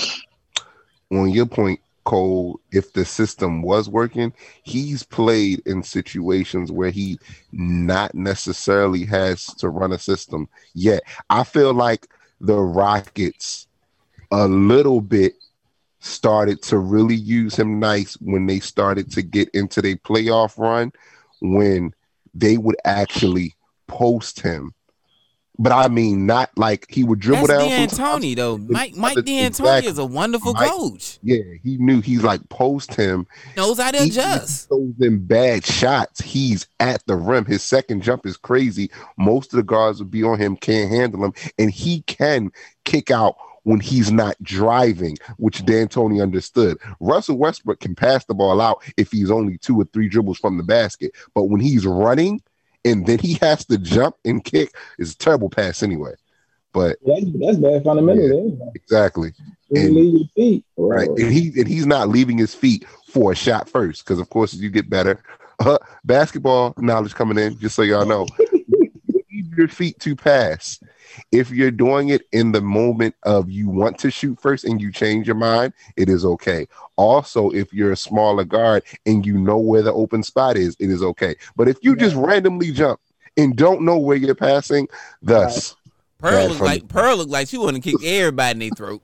B: on your point, Cole, if the system was working, he's played in situations where he not necessarily has to run a system yet. I feel like the Rockets a little bit started to really use him nice when they started to get into their playoff run when they would actually post him. But I mean, not like he would dribble
D: That's
B: down.
D: D'Antoni though. Mike Mike D'Antoni
B: Exactly.
D: is a wonderful
B: Mike-
D: coach.
B: Yeah, he knew he's like post him.
D: Knows how to
B: if
D: adjust.
B: he throws in bad shots. He's at the rim. His second jump is crazy. Most of the guards would be on him, can't handle him, and he can kick out when he's not driving, which D'Antoni understood. Russell Westbrook can pass the ball out if he's only two or three dribbles from the basket, but when he's running and then he has to jump and kick, it's a terrible pass anyway. But
C: That's, that's bad fundamentally. anyway.
B: exactly. And-
C: leave your feet.
B: right? And he and he's not leaving his feet for a shot first, because of course as you get better, uh, basketball knowledge coming in. Just so y'all know, your feet to pass. If you're doing it in the moment of you want to shoot first and you change your mind, it is okay. Also, if you're a smaller guard and you know where the open spot is, it is okay. But if you just randomly jump and don't know where you're passing, thus
D: Pearl
B: Bad
D: look
B: funny.
D: like Pearl look like she want to kick everybody in their throat.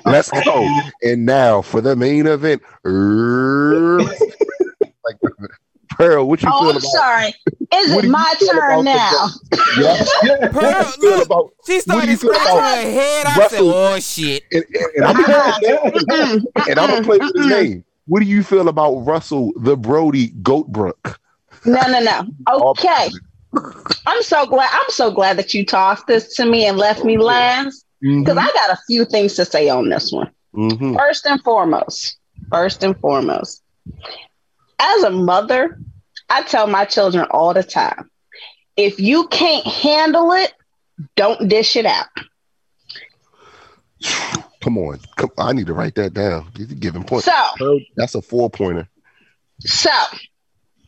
B: Let's go. And now for the main event. like, Pearl, what you
A: Oh,
B: feel
A: I'm
B: about?
A: sorry. Is it my turn now?
B: the- Yeah.
D: Pearl,
B: you feel
D: look,
B: about-
D: she started scratching her head. I said, "Oh shit!"
B: And, and, and I'm gonna and I'm gonna play with his name. What do you feel about Russell the Brody Goatbrook?
A: No, no, no. Okay. I'm so glad. I'm so glad that you tossed this to me and left me last because I got a few things to say on this one.
B: Mhm.
A: First and foremost, first and foremost, as a mother, I tell my children all the time if you can't handle it, don't dish it out.
B: Come on. Come, I need to write that down. You're giving points.
A: So,
B: That's a four pointer.
A: so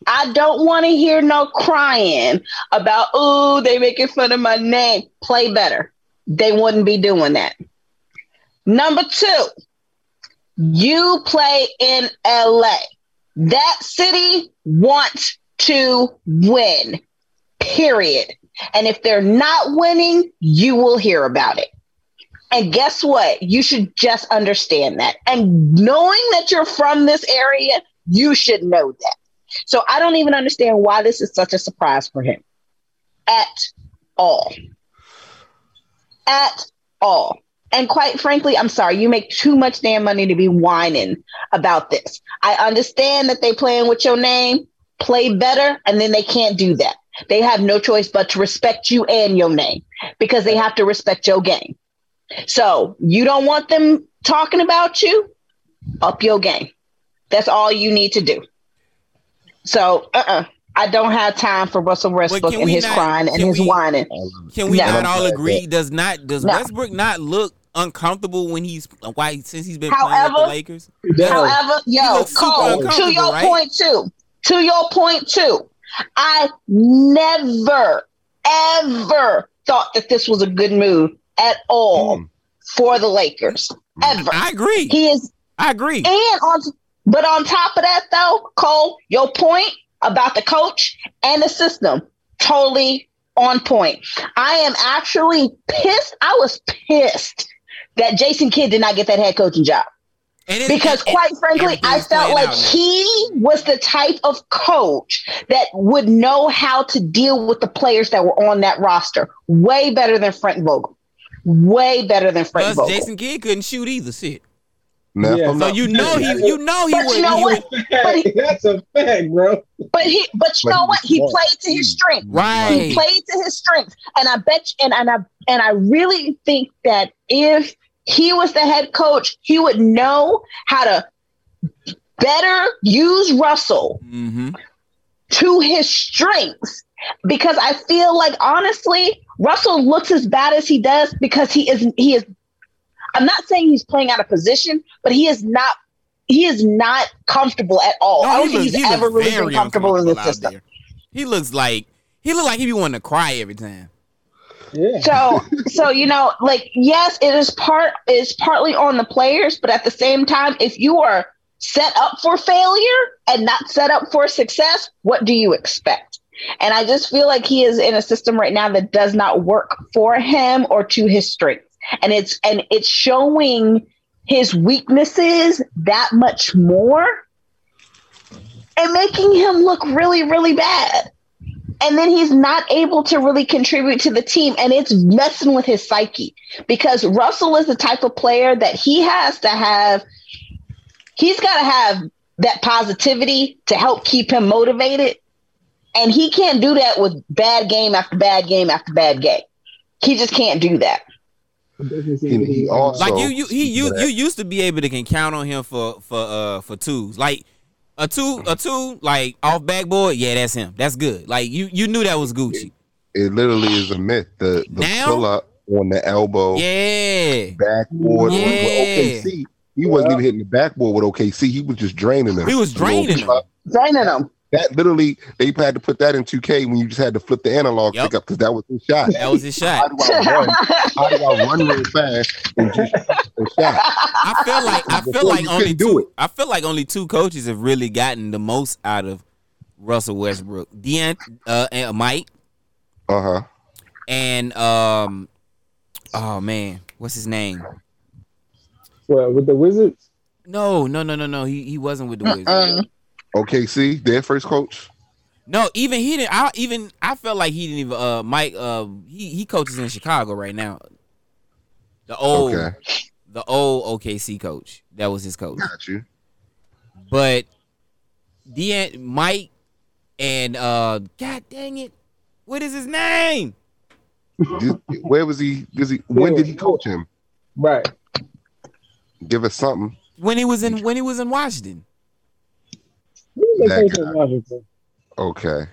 A: I don't want to hear no crying about, oh, they making fun of my name. Play better. They wouldn't be doing that. Number two, you play in LA. That city wants to win, period. And if they're not winning, you will hear about it. And guess what? You should just understand that. And knowing that you're from this area, you should know that. So I don't even understand why this is such a surprise for him at all. At all. And quite frankly, I'm sorry, you make too much damn money to be whining about this. I understand that they playing with your name, play better, and then they can't do that. They have no choice but to respect you and your name because they have to respect your game. So you don't want them talking about you, up your game. That's all you need to do. So uh-uh. I don't have time for Russell Westbrook and his
D: not-
A: crying and his
D: we-
A: whining.
D: Can we
A: No.
D: not all agree? Does not does
A: No.
D: Westbrook not look uncomfortable when he's why since he's been playing with the Lakers?
A: However, yo, Cole, to your
D: right?
A: point too. To your point too. I never, ever thought that this was a good move at all
B: Mm.
A: for the Lakers. Ever.
D: I agree.
A: He is
D: I agree.
A: and on but on top of that though, Cole, your point about the coach and the system, totally on point. I am actually pissed. I was pissed that Jason Kidd did not get that head coaching job
D: And it's-
A: because
D: and-
A: quite frankly i felt like he was the type of coach that would know how to deal with the players that were on that roster way better than Frank Vogel way better than Frank
D: plus
A: Vogel
D: Jason Kidd couldn't shoot either. Shit.
B: Now, if
C: Yeah,
D: So
B: not-
D: you know he you know he
A: But
D: would.
A: you know
D: he
A: what?
D: would-
C: That's a fact, bro.
A: but he but you
B: But
A: know what he
B: was
A: played to his strength
D: Right.
A: he played to his strength and i bet you, and, and i and i really think that if he was the head coach he would know how to better use russell
D: Mhm.
A: to his strengths because I feel like honestly, Russell looks as bad as he does because he is he is I'm not saying he's playing out of position, but he is not he is not comfortable at all.
D: No,
A: I don't
D: he
A: think
D: looks-
A: he's
D: he
A: ever really been comfortable in this system.
D: there. He looks like he look like he be wanting to cry every time.
A: So so you know, like yes, it is part is partly on the players, but at the same time, if you are set up for failure and not set up for success, what do you expect? And I just feel like he is in a system right now that does not work for him or to his strengths. And it's and it's showing his weaknesses that much more and making him look really, really bad. And then he's not able to really contribute to the team. And it's messing with his psyche because Russell is the type of player that he has to have, he's got to have that positivity to help keep him motivated. And he can't do that with bad game after bad game after bad game. He just can't do that.
B: And he also-
D: Like you, you, he, you, you used to be able to can count on him for for uh for twos. Like a two, a two, like off backboard. Yeah, that's him. That's good. Like you, you knew that was Gucci.
B: it literally is a myth. The the
D: Now?
B: pull up on the elbow,
D: Yeah.
B: backboard
D: Yeah.
B: with OKC. He wasn't even hitting the backboard with OKC. He was just draining them.
D: He was draining
B: You
D: them.
A: Draining him.
B: That literally, they had to put that in 2K when you just had to flip the analog
D: Yep.
B: pickup because that was his shot.
D: That was his
B: How
D: shot.
B: do I run? How do I run real fast and just shoot shot?
D: I feel like I feel like only
B: do
D: two.
B: it.
D: I feel like only two coaches have really gotten the most out of Russell Westbrook. Deant, uh, and Mike
B: Uh huh.
D: and um, oh man, what's his name?
C: Well, with the Wizards,
D: No, no, no, no, no. He he wasn't with the Wizards.
A: Mm-mm.
B: OKC, their first coach.
D: No, even he didn't. I even I felt like he didn't even. Uh, Mike. Uh, he he coaches in Chicago right now. The old,
B: Okay,
D: the old OKC coach. That was his coach.
B: got you.
D: But Dean Mike and uh, God dang it, what is his name?
B: Where was he? Was he? When did he coach him?
C: right?
B: Give us something.
D: When he was in when he was in Washington.
C: What do you they
B: that guy. Okay.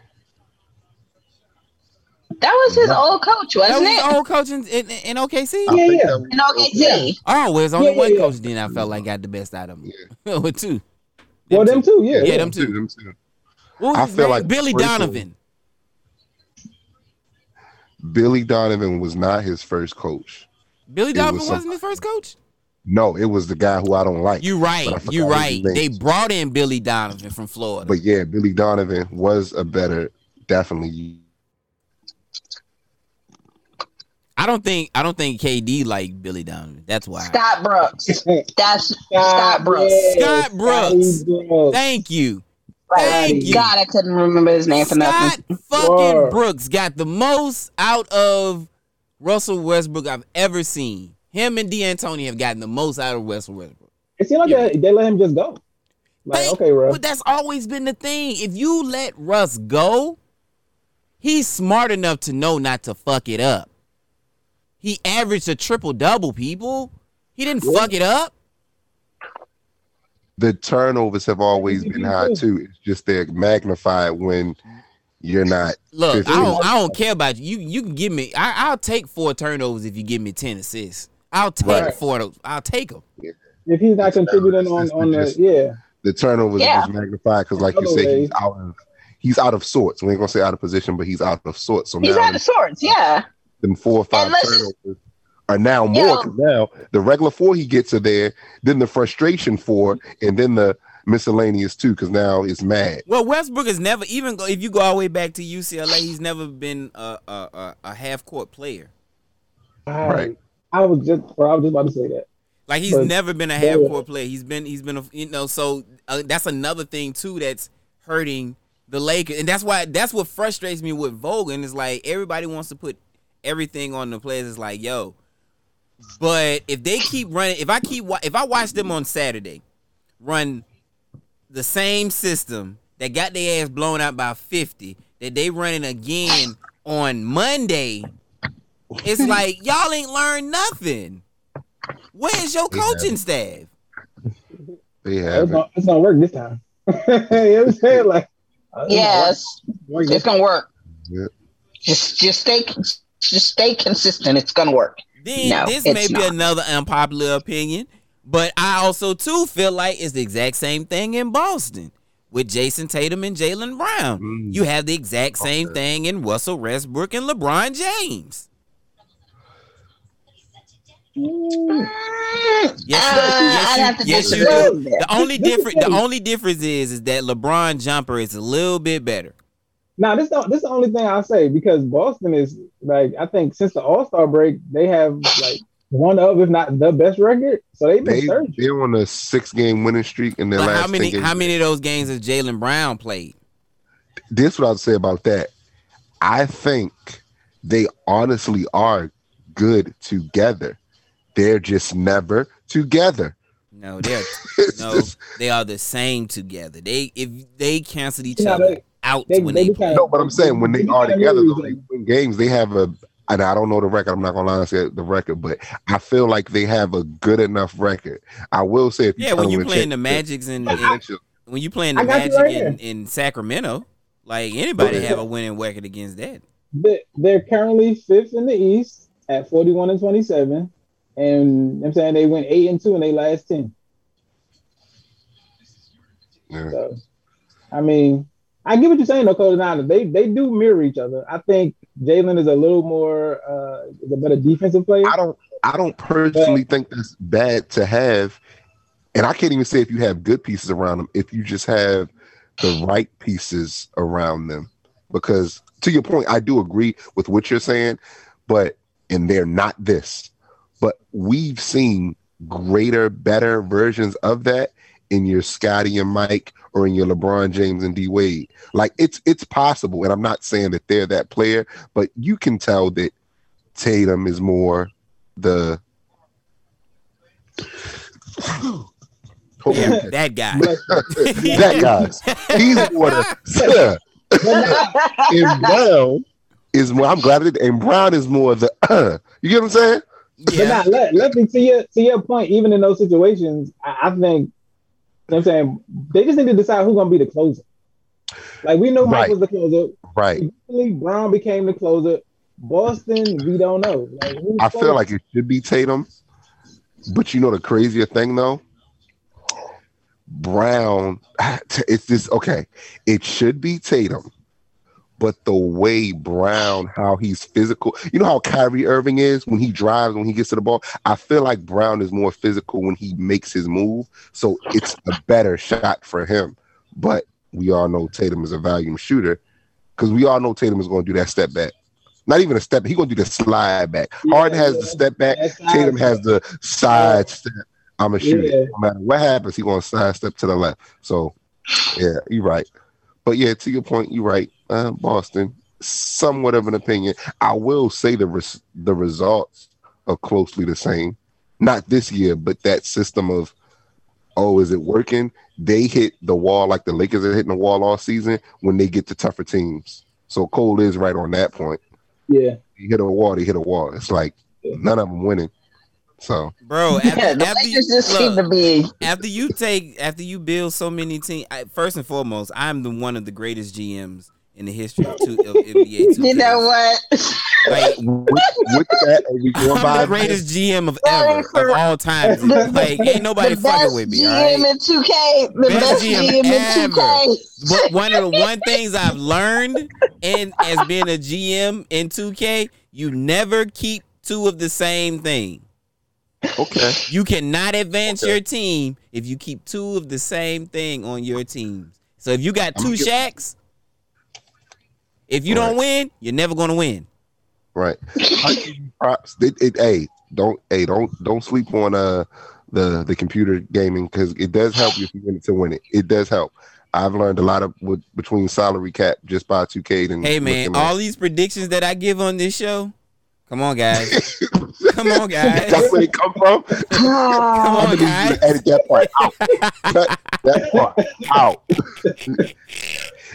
A: That was his old coach, wasn't
D: was
A: it?
D: old coach in, in, in OKC.
C: Yeah,
B: think
C: yeah.
A: In OKC.
D: Oh, well, there's only
C: Yeah, yeah,
D: one
C: yeah.
D: coach then I felt like got the best out of him. With two.
C: Well, them too, yeah.
D: Yeah,
C: yeah.
D: them two.
B: Them two.
D: What was
B: I
D: his
B: feel
D: name?
B: like
D: Billy Donovan.
B: Billy Donovan was not his first coach.
D: Billy Donovan
B: was
D: wasn't his first coach.
B: No, it was the guy who I don't like. You're
D: right.
B: You're
D: right. They brought in Billy Donovan from Florida.
B: But yeah, Billy Donovan was a better, definitely.
D: I don't think I don't think KD like Billy Donovan. That's why.
A: Scott Brooks. That's Scott Brooks.
D: Scott Brooks. Thank you.
A: Right.
D: Thank you.
A: God, I couldn't remember his name for
D: Scott
A: nothing.
D: fucking Brooks got the most out of Russell Westbrook I've ever seen. Him and D'Antoni have gotten the most out of Russell Westbrook.
C: It seemed like
D: Yeah.
C: they, they let him just go. Like,
D: Thank-
C: okay, bro.
D: But that's always been the thing. If you let Russ go, he's smart enough to know not to fuck it up. He averaged a triple double, people. He didn't
C: Yeah.
D: fuck it up.
B: The turnovers have always been high too. It's just they're magnified when you're not.
D: Look, I don't, I don't care about you. You, you can give me. I, I'll take four turnovers if you give me ten assists. I'll take
B: Right.
D: four of those. I'll take them.
C: if he's not
B: It's
C: contributing on
B: consistent,
C: on the
B: just-
C: yeah,
B: The turnovers
A: Yeah.
B: are just magnified because, like you
C: Other
B: say, he's out of he's out of sorts. We ain't gonna say out of position, but he's out of sorts. So
A: He's
B: now
A: out of sorts, yeah.
B: them four or five
A: And listen-
B: turnovers are now more.
A: Yeah.
B: 'cause now the regular four he gets are there, then the frustration four, and then the miscellaneous two. Because now it's mad.
D: Well, Westbrook has never even if you go all the way back to UCLA, he's never been a a, a, a half court player.
B: Right.
C: I was just, bro, I was just about to say that.
D: Like he's
C: But-
D: never been a half court player. He's been he's been a, you know so uh, that's another thing too that's hurting the Lakers, and that's why that's what frustrates me with Vogel. Is like everybody wants to put everything on the players. It's like yo, but if they keep running, if I keep wa- if I watch them on Saturday run the same system that got their ass blown out by fifty that they running again on Monday, it's like y'all ain't learned nothing. Where's your
B: They
D: coaching staff?
B: They
C: It's
B: have it.
C: gonna, it's gonna work this time. you know what I'm saying? Like, uh, it's
A: Yes,
C: gonna work.
A: it's gonna work.
B: Yeah.
A: Just just stay just stay consistent. It's gonna work.
D: Then
A: No,
D: this may
A: it's
D: be
A: not.
D: another unpopular opinion, but I also too feel like it's the exact same thing in Boston with Jayson Tatum and Jaylen Brown.
B: Mm.
D: You have the exact same
B: Okay.
D: thing in Russell Westbrook and LeBron James.
A: Mm,
D: Yes,
A: uh,
D: yes, you- yes, you
C: do.
D: The only
C: This
D: difference the only difference is is that LeBron jumper is a little bit better.
C: Now this the, this the only thing I'll say because Boston is like I think since the All Star break they have like one of if not the best record. So they've been
B: They
C: surging.
B: they're on a six game winning streak in their
D: But
B: last
D: how many how many of those games has Jaylen Brown played?
B: This is what I'd say about that. I think they honestly are good together. They're just never together.
D: No, they're no,
B: just-
D: they are the same together. They if they cancel each
C: Yeah,
D: other
C: they-
D: out
C: They,
D: when
C: they
D: they
C: be
D: play.
B: no, but I'm saying when they
C: be
B: are together, though, they win games. They have a, and I don't know the record. I'm not gonna lie and say the record, but I feel like they have a good enough record. I will say, if you
D: Yeah, when you
B: to
D: playing the Magics and, and when you playing the
C: I
D: Magic
C: right
D: in, in Sacramento, like anybody have a winning record against that.
C: They're currently fifth in the East at 41 and 27. And I'm saying they went eight and two in their last 10.
B: Yeah.
C: So, I mean, I get what you're saying, though, Cody. Now they they do mirror each other. I think Jaylen is a little more uh, is a better defensive player.
B: I don't I don't personally think that's bad to have. And I can't even say if you have good pieces around them, if you just have the right pieces around them. Because to your point, I do agree with what you're saying, but and they're not this. But we've seen greater, better versions of that in your Scottie and Mike or in your LeBron James and D Wade. Like it's it's possible, and I'm not saying that they're that player, but you can tell that Tatum is more the
D: Yeah, that guy.
B: that guy. He's more the and Brown is more. I'm glad it. And Brown is more the. Uh, you get what I'm saying?
C: But
D: yeah,
C: not let, let me to your to your point, even in those situations, I, I think you know I'm saying they just need to decide who's gonna be the closer. Like we know Mike
B: Right.
C: was the closer.
B: Right.
C: Eventually, Brown became the closer. Boston, we don't know. Like,
B: I feel like it should be Tatum. But you know the crazier thing though? Brown, it's this okay. It should be Tatum, but the way Brown, how he's physical, you know how Kyrie Irving is when he drives, when he gets to the ball. I feel like Brown is more physical when he makes his move, so it's a better shot for him. But we all know Tatum is a volume shooter because we all know Tatum is going to do that step back. Not even a step. He's going to do the slide back.
C: Yeah,
B: Harden has the step back. Tatum has the side step. I'm a shooter.
C: Yeah.
B: No matter what happens, he's gonna side step to the left. So yeah, you're right. But yeah, to your point, you're right. Uh, Boston, somewhat of an opinion. I will say the res- the results are closely the same. Not this year, but that system of oh, is it working? They hit the wall like the Lakers are hitting the wall all season when they get to tougher teams. So Cole is right on that point.
C: Yeah.
B: You hit a wall, they hit a wall. It's like none of them winning. So
D: Bro, after,
A: Yeah, the
D: after you,
A: Lakers just seem
D: look,
A: to be.
D: after you take after you build so many teams, I, first and foremost, I'm the one of the greatest GMs in the history of, two, of NBA. 2K.
A: You know what?
D: Like,
B: with, with that, are we going
D: I'm
B: by
D: the greatest GM of ever of all time. Like, ain't nobody
A: the
D: fucking with me.
A: GM
D: All right?
A: in 2K. The
D: Best
A: best,
D: GM
A: GM,
D: ever.
A: in 2K.
D: But one of the one things I've learned in as being a GM in 2K, you never keep two of the same thing.
B: Okay.
D: You cannot advance
B: Okay.
D: your team if you keep two of the same thing on your teams. So if you got two
B: gonna
D: Shaqs, if you don't win, you're never gonna win.
B: Right. I give you props. It, it, hey, don't hey don't don't sleep on uh the the computer gaming because it does help you if you win it to win it. It does help. I've learned a lot of with, between salary cap just by 2K and
D: Hey man,
B: looking at-
D: all these predictions that I give on this show, come on guys, come on guys,
B: That's where it come from.
D: come on
B: I'm gonna you
D: guys.
B: edit that part out. Cut that part out.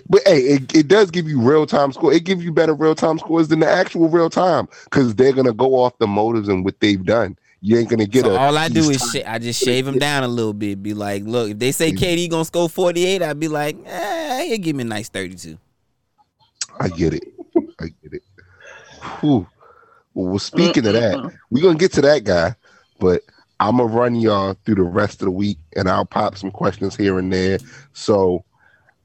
B: but hey, it, it does give you real time score. It gives you better real time scores than the actual real time because they're gonna go off the motives and what they've done. You ain't gonna get
D: So
B: a.
D: all I do is sh- I just shave him down a little bit. Be like, look, if they say KD gonna score 48, I'd be like, eh, he'll give me a nice 32.
B: I get it. I get it. Whew. Well, speaking of that, we're gonna get to that guy, but I'm gonna run y'all through the rest of the week, and I'll pop some questions here and there. So,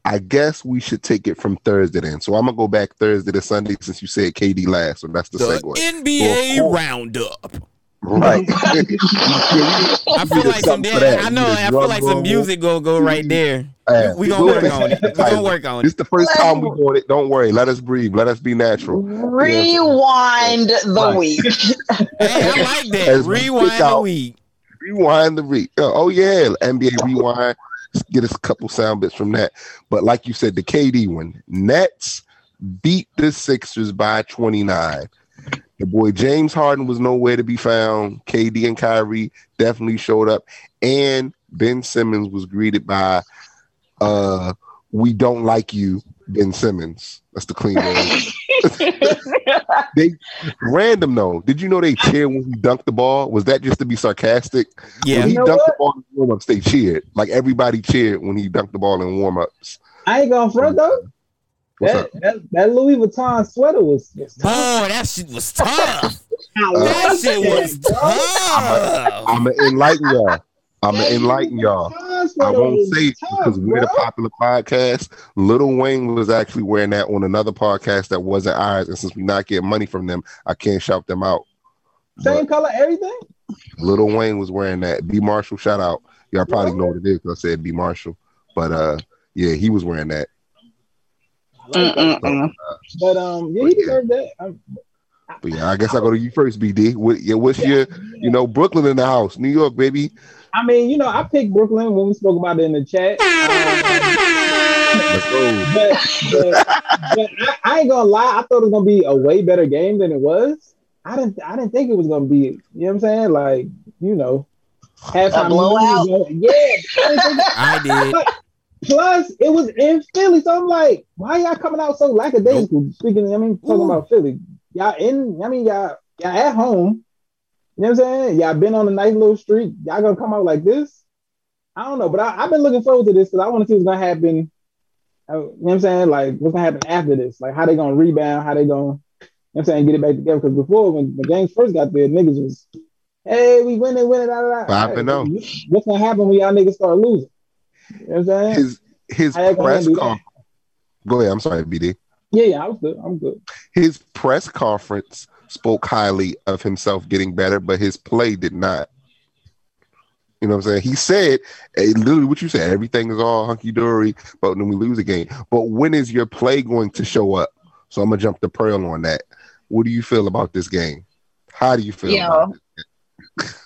B: I guess we should take it from Thursday then. So I'm gonna go back Thursday to Sunday since you said KD last, so that's the,
D: The
B: segue.
D: NBA
B: Well,
D: roundup.
B: Right.
D: I feel like some I know. I feel like some music gonna go right there.
B: Uh,
D: We gonna work on it. We gonna work on
B: This
D: it.
B: the first time we doing it. Don't worry. Let us breathe. Let us be natural.
A: Rewind the week.
D: Hey, I like that.
B: As
D: Rewind
B: pick
D: the
B: out-
D: week.
B: rewind the re oh oh, yeah nba rewind Let's get us a couple sound bits from that but like you said the kd one nets beat the sixers by 29 the boy james harden was nowhere to be found kd and kyrie definitely showed up and ben simmons was greeted by uh we don't like you ben simmons that's the clean word they random though did you know they cheered when he dunked the ball was that just to be sarcastic
D: Yeah.
B: when he
C: You know
B: dunked the ball in warm ups, they cheered. Like everybody cheered when he dunked the ball in warm ups.
C: I ain't gonna front though. That, that that Louis Vuitton sweater was, was
D: Boy,
C: tough.
D: that shit was tough.
C: I
D: that shit was tough.
B: I'm gonna enlighten y'all. I'm gonna enlighten y'all.
C: Vuitton
B: I won't
C: was
B: say it
C: tough,
B: because we're the popular podcast. Lil Wayne was actually wearing that on another podcast that wasn't ours, and since we're not getting money from them, I can't shout them out.
C: Same
B: But
C: color, everything.
B: Lil Wayne was wearing that. B Marshall, shout out. Y'all probably know what it is because I said B Marshall, but uh, yeah, he was wearing that.
C: I like that.
A: Mm-mm-mm.
C: But um, yeah, he deserved that. Um,
B: But yeah, I guess I go to you first, BD. What, yeah, what's your, you know, Brooklyn in the house, New York, baby.
C: I mean, you know, I picked Brooklyn when we spoke about it in the chat. Um, but, but, but I, I ain't gonna lie, I thought it was gonna be a way better game than it was. I didn't I didn't think it was gonna be, you know what I'm saying? Like, you know, halftime
A: A blowout?
C: was Yeah, I didn't
D: I did.
C: plus it was in Philly. So I'm like, why y'all coming out so lackadaisical? Speaking, I mean, talking
D: Ooh.
C: about Philly. Y'all in, I mean, y'all y'all at home. You know what I'm saying? Y'all been on a nice little streak. Y'all gonna come out like this? I don't know, but I, I've been looking forward to this because I want to see what's gonna happen uh, you know what I'm saying? Like, what's gonna happen after this? Like, how they gonna rebound? How they gonna, you know what I'm saying, get it back together? Because before, when the Gangs first got there, niggas was, hey, we winning, winning, da, da, da.
B: And oh.
C: What's gonna happen when y'all niggas start losing? You know what I'm saying?
B: His his
C: How
B: press conference. Go ahead. I'm sorry, BD.
C: yeah, yeah, I was good. I'm good.
B: His press conference spoke highly of himself getting better, but his play did not. You know what I'm saying? He said eh, literally what you said. Everything is all hunky dory, but then we lose a game. But when is your play going to show up? So I'm gonna jump the Pearl on that. What do you feel about this game? How do you feel?
A: Yo.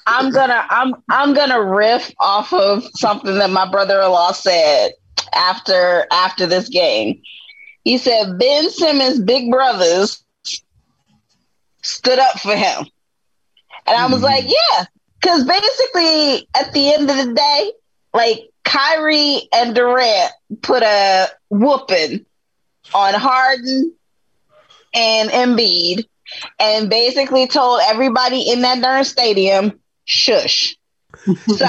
A: I'm gonna I'm I'm gonna riff off of something that my brother-in-law said after after this game. He said Ben Simmons' big brothers stood up for him. And I was
B: Mhm.
A: like, yeah, because basically at the end of the day, like Kyrie and Durant put a whooping on Harden and Embiid and basically told everybody in that darn stadium, shush. So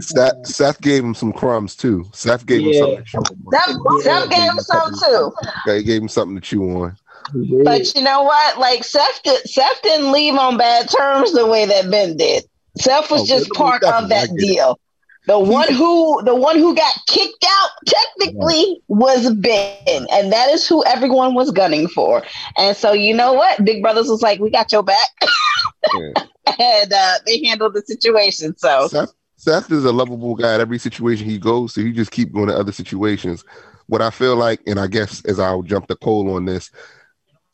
B: Seth, Seth gave him some crumbs too. Seth gave him
C: Yeah.
B: something to chew on.
A: that, that gave him some too.
B: He gave him something to chew on.
A: But you know what? Like Seth, did, Seth didn't leave on bad terms the way that Ben did. Seth was
B: Oh,
A: just part of that deal. The one who the one who got kicked out technically was Ben, and that is who everyone was gunning for. And so you know what? Big Brothers was like, "We got your back,"
B: Yeah.
A: and uh, they handled the situation. So
B: Seth, Seth is a lovable guy at every situation he goes to. He just keep going to other situations. What I feel like, and I guess as I'll jump the Cole on this,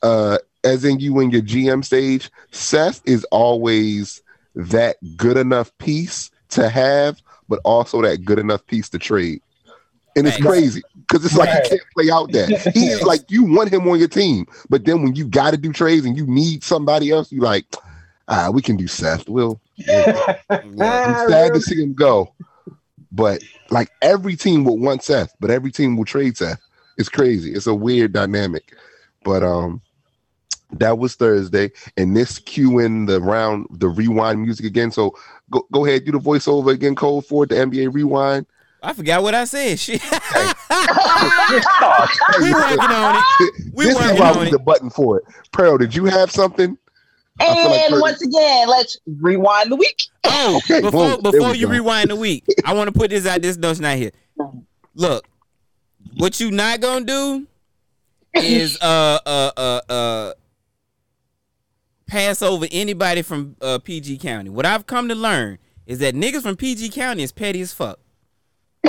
B: uh, as in you in your GM stage, Seth is always that good enough piece to have, but also that good enough piece to trade. And it's
D: Right.
B: crazy because it's like
C: Right.
B: you can't play out that. He is like you want him on your team, but then when you got to do trades and you need somebody else, you like, ah, we can do Seth. We'll I'm sad to see him go. But like every team will want Seth, but every team will trade Seth. It's crazy. It's a weird dynamic. But um that was Thursday, and this cue in the round the rewind music again. So go go ahead, do the voiceover again, Cole for it, the NBA rewind.
D: I forgot what I said. Shit.
B: Oh,
D: we working on it. We
B: this is why
D: on
B: we
D: it.
B: the button for it. Pearl, did you have something? I feel like
A: and once again, let's rewind the week.
D: Oh,
B: Okay,
D: before
B: boom.
D: Before
B: we
D: you
B: go.
D: rewind the week, I want to put this out. This notion out here. Look, what you not gonna do is uh uh uh uh pass over anybody from uh, PG County. What I've come to learn is that niggas from PG County is petty as fuck.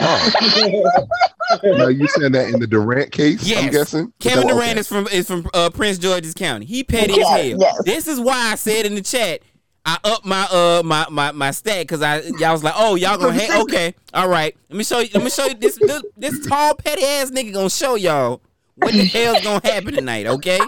B: Now you saying that in the Durant case, I'm
D: Yes.
B: guessing?
D: Kevin
B: Okay.
D: Durant is from is from uh, Prince George's County. He petty as
A: Yes,
D: hell.
A: yes.
D: This is why I said in the chat. I up my uh my my my stat because I y'all was like oh y'all gonna hate okay all right let me show you let me show you this this, this tall petty ass nigga gonna show y'all what the hell's gonna happen tonight okay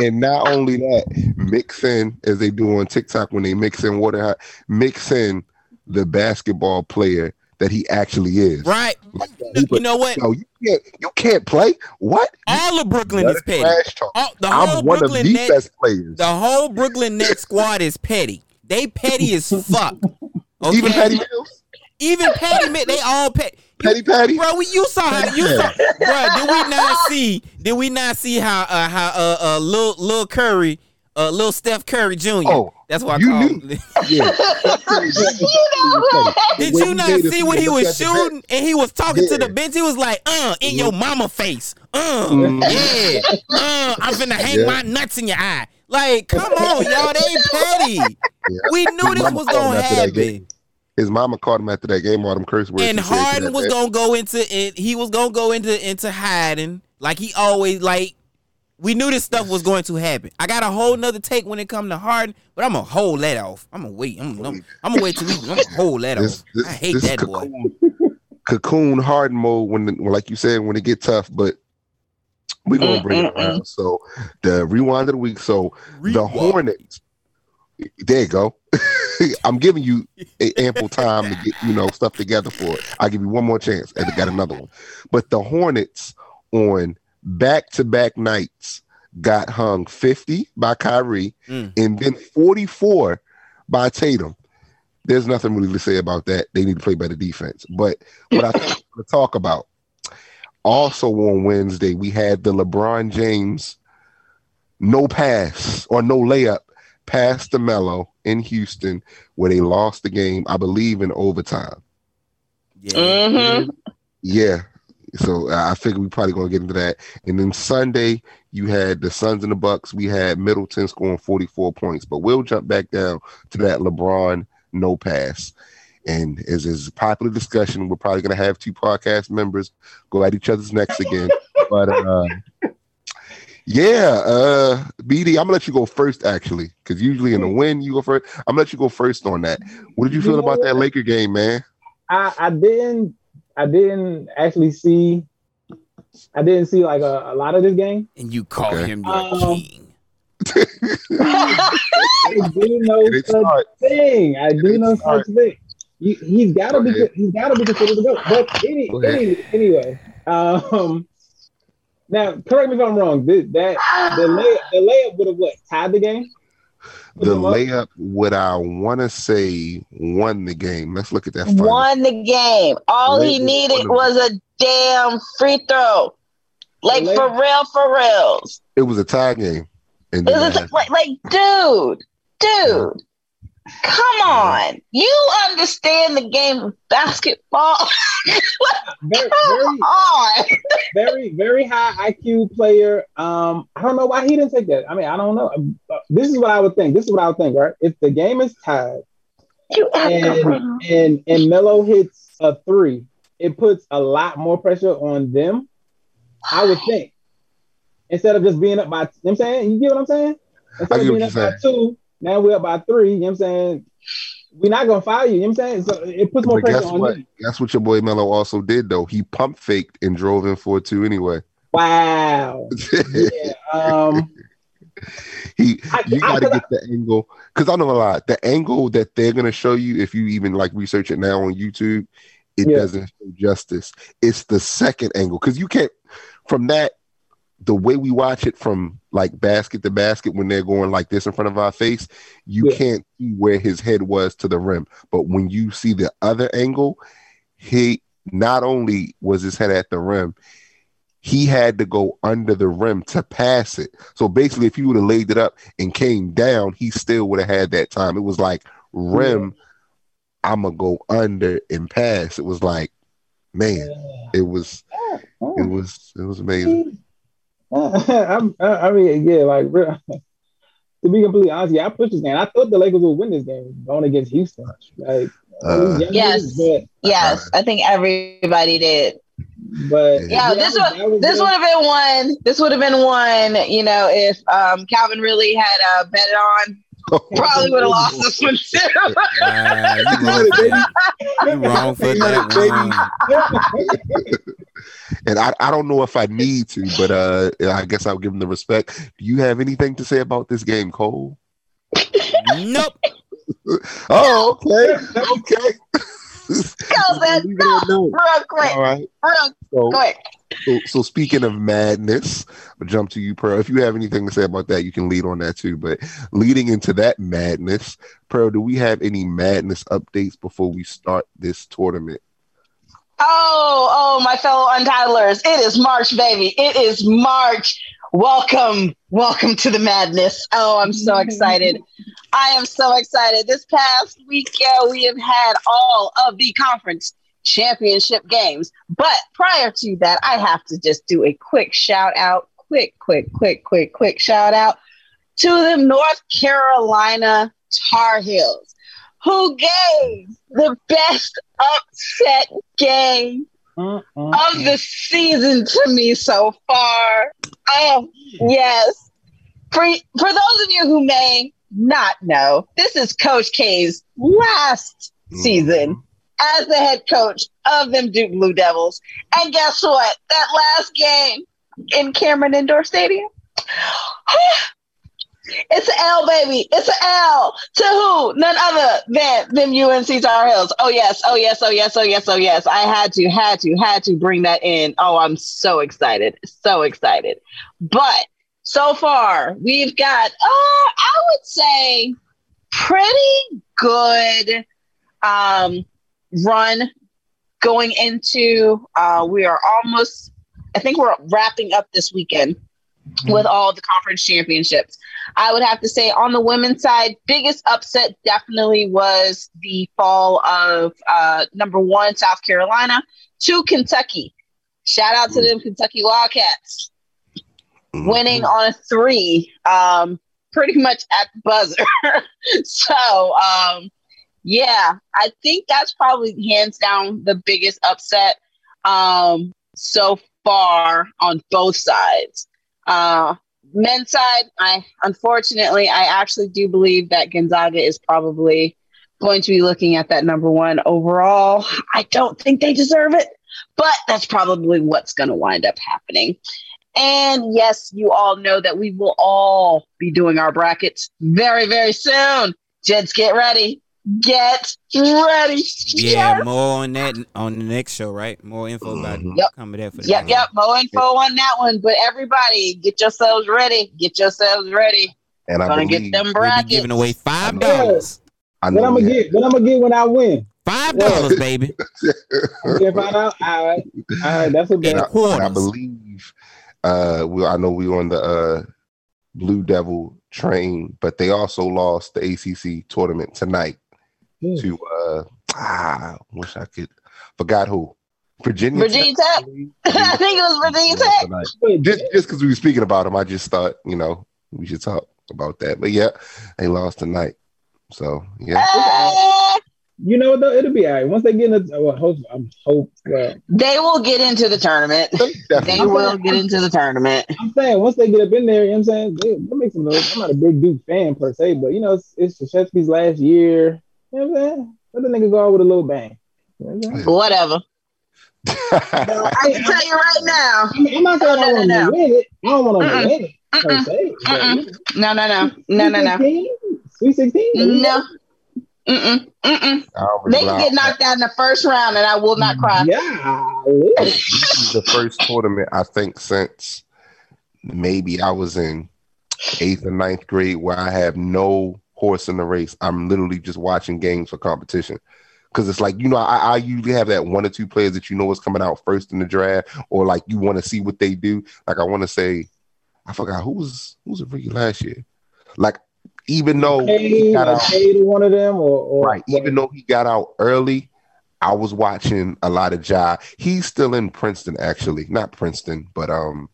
B: And not only that, mix in as they do on TikTok when they mix in water hot, mix in the basketball player that he actually is.
D: right
B: Like,
D: you know what
B: No, you can't. You can't play. What?
D: all of Brooklyn
B: That
D: is
B: is
D: petty
B: trash talk.
D: all, the whole
B: I'm one of
D: Brooklyn
B: the
D: Nets
B: best players.
D: the whole Brooklyn Nets squad is petty they petty as fuck okay?
B: Even Patty Mills,
D: even petty man, they all petty
B: Patty Patty.
D: Bro, we, you saw how you saw, bro. Did we not see? Did we not see how uh, how uh, uh Lil Lil Curry, uh Lil Steph Curry Jr.
B: Oh,
D: that's what I
B: you
D: call
B: knew.
D: him.
B: Yeah.
D: Did you not see when he was
B: at the bench.
D: shooting and he was talking to the bench? He was like, "Uh, in your mama face, uh,
B: Mhm.
D: yeah, uh, I'm finna hang
B: Yeah.
D: my nuts in your eye." Like, come on, y'all, they petty.
B: Yeah.
D: We knew this was gonna happen.
B: Game. His mama called him after that game, all them curse words.
D: and
B: he said to
D: Harden was
B: man.
D: gonna go into it. He was gonna go into into hiding, like he always like. We knew this stuff was going to happen. I got a whole nother take when it come to Harden, but I'm gonna hold that off. I'm gonna wait. I'm, I'm, I'm gonna wait till we. I'm gonna hold that
B: This,
D: off.
B: this,
D: I hate
B: this
D: that
B: is
D: boy.
B: cocoon, cocoon Harden mode when, when, like you said, when it get tough. But we're gonna bring it around. So the rewind of the week. So the Hornets. There you go. I'm giving you a ample time to get you know stuff together for it. I'll give you one more chance. And I got another one. But the Hornets on back to back nights got hung 50 by Kyrie
D: Mm.
B: and then 44 by Tatum. There's nothing really to say about that. They need to play better defense. But what I think to talk about also on Wednesday, we had the LeBron James no pass or no layup past the Melo in Houston, where they lost the game, I believe, in overtime.
D: Yeah.
A: Mhm.
B: Yeah. So I figure we probably gonna get into that. And then Sunday, you had the Suns and the Bucks. We had Middleton scoring 44 points. But we'll jump back down to that LeBron no pass. And as is popular discussion, we're probably gonna have two podcast members go at each other's necks again. but uh yeah, uh BD, I'm gonna let you go first actually, because usually in the win you go first. I'm gonna let you go first on that. What did you
C: You
B: feel
C: know
B: about that? Laker game, man?
C: I, I didn't I didn't actually see I didn't see like a, a lot of this game.
D: And you call
B: Okay.
D: him your
C: Um,
D: king.
C: I do know
B: It is
C: such
B: hard.
C: thing. I do know
B: All right.
C: such thing. You, he's got to
B: Go
C: be.
B: ahead.
C: He's got to be considered the goat. But any,
B: Go
C: any, anyway, um, now correct me if I'm wrong. This, that the layup, the layup would have what tied the game.
B: The layup, would I want to say, won the game. Let's look at that. final.
A: Won the game. All he needed was a damn free throw. Like for real, for reals.
B: It was a tie game. And
A: It
B: then
A: was
B: it happened.
A: like, like, dude, dude, come on. You understand the game of basketball.
C: Very,
A: Come
C: very,
A: on.
C: very, very high IQ player. Um, I don't know why he didn't take that. I mean, I don't know. This is what I would think. This is what I would think. Right? If the game is tied
A: You
C: and and and Melo hits a three, it puts a lot more pressure on them. I would think instead of just being up by. You know what I'm saying, you get what I'm saying? Instead
B: I
C: of
B: get
C: being
B: what
C: up
B: you're
C: by two, now we're up by three. You know what I'm saying? We're not gonna fire you. You know what I'm saying? So it puts more
B: But
C: pressure
B: guess
C: on
B: what?
C: them.
B: That's what your boy Melo also did, though. He pump faked and drove in for two anyway.
C: Wow. Yeah. Um.
B: he
C: I-
B: you got to get the angle because I know a lot. The angle that they're gonna show you, if you even like research it now on YouTube, it
C: Yeah.
B: doesn't show justice. It's the second angle because you can't from that the way we watch it from like basket to basket when they're going like this in front of our face, you
C: Yeah.
B: can't see where his head was to the rim. But when you see the other angle, he not only was his head at the rim, he had to go under the rim to pass it. So basically, if he would have laid it up and came down, he still would have had that time. It was like rim, I'm gonna go under and pass. It was like, man, it was, it was, it was amazing.
C: I'm, I I mean, yeah, like real- to be completely honest, yeah, I pushed this game. I thought the Lakers would win this game going against Houston. Like,
B: Uh,
A: Yes.
C: but
A: Yes, I think everybody did.
C: but
A: Yeah, this
C: that
A: was-
C: that was
A: This would have been one. This would have been one. You know, if um, Calvin really had uh, bet on, probably would have lost this one too.
D: Wow, you wrong for that. You wrong for that one.
B: and I, I don't know if I need to, but uh, I guess I'll give him the respect. Do you have anything to say about this game, Cole?
D: Nope.
B: Oh, okay, okay.
A: Go, man.
B: Leave it at no.
A: Real quick,
B: All right.
A: real
B: So,
A: quick.
B: so, so speaking of madness, I'll jump to you, Pearl. If you have anything to say about that, you can lead on that too. But leading into that madness, Pearl, do we have any madness updates before we start this tournament?
A: Oh, oh, my fellow Untitlers. It is March, baby. It is March. Welcome, welcome to the madness. Oh, I'm so excited. I am so excited. This past weekend, we have had all of the conference championship games. But prior to that, I have to just do a quick shout out, quick, quick, quick, quick, quick shout out to the North Carolina Tar Heels, who gave the best upset game
C: Mm, mm,
A: of the season to me so far. Oh, yes. For, for those of you who may not know, this is Coach K's last season as the head coach of them Duke Blue Devils. And guess what? That last game in Cameron Indoor Stadium. It's an L, baby. It's an L to who? None other than them UNC Tar Heels. Oh yes, oh yes, oh yes, oh yes, oh yes. I had to, had to, had to bring that in. Oh, I'm so excited, so excited. But so far, we've got, uh, I would say, pretty good um, run going into. Uh, we are almost I think we're wrapping up this weekend with all the conference championships. I would have to say on the women's side, biggest upset definitely was the fall of uh, number one South Carolina to Kentucky. Shout out to them Kentucky Wildcats
B: Mm-hmm.
A: winning on a three, um, pretty much at the buzzer. so, um, yeah, I think that's probably hands down the biggest upset um, so far on both sides. Uh, men's side, I unfortunately, I actually do believe that Gonzaga is probably going to be looking at that number one overall. I don't think they deserve it, but that's probably what's going to wind up happening. And yes, you all know that we will all be doing our brackets very, very soon. Jets, get ready. Get ready.
D: Yeah, more on that on the next show, right? More info about
B: Mhm.
A: Yep.
D: coming there for the
A: Yep,
D: next
A: yep. More info on that one. But everybody, get yourselves ready. Get yourselves ready.
B: And I'm
A: Gonna get
B: believe,
A: them
D: We'll be
A: brackets.
D: giving away five dollars.
B: I
C: What
B: know
C: I'm gonna
B: have-
C: get? What I'm gonna get when I win?
D: Five dollars, baby.
C: I'm gonna find out. All right, all right. That's a
D: And
C: bet.
B: And I, I believe uh we I know we were on the uh Blue Devil train, but they also lost the ACC tournament tonight
C: Hmm.
B: to uh ah wish I could forgot who Virginia
A: Virginia Tech. I think it was Virginia Tech.
B: tonight.
C: Wait,
B: Just just because we were speaking about them, I just thought you know we should talk about that. But yeah, they lost tonight, so yeah.
A: Eh,
C: you know what though? It'll be all right once they get in. The, well, hope, I'm hope. Well,
A: they will get into the tournament. They will get into the tournament.
C: I'm saying once they get up in there, you know what I'm saying? They, they make some noise. I'm not a big Duke fan per se, but you know, it's, it's Krzyzewski's last year. You know what I'm saying? Let the nigga go out with a little bang. You know what I'm?
A: Whatever. I can tell you right now.
C: I'm, I'm not saying I
A: No, no,
C: want
A: no,
C: to win it. I don't want to
A: Mm-mm.
C: win it.
A: No, no, no, no, no, no,
C: 16? Sweet 16?
A: no. Mm-mm, mm-mm. They can get knocked out in the first round, and I will not cry.
C: Yeah.
B: this is the first tournament I think since maybe I was in eighth or ninth grade where I have no horse in the race. I'm literally just watching games for competition. Cause it's like, you know, I, I usually have that one or two players that you know is coming out first in the draft, or like you want to see what they do. Like I want to say, I forgot who was who was a rookie last year. Like even though he got out
C: one of them, or, or
B: right. Even though he got out early, I was watching a lot of Ja. He's still in Princeton, actually, not Princeton, but um,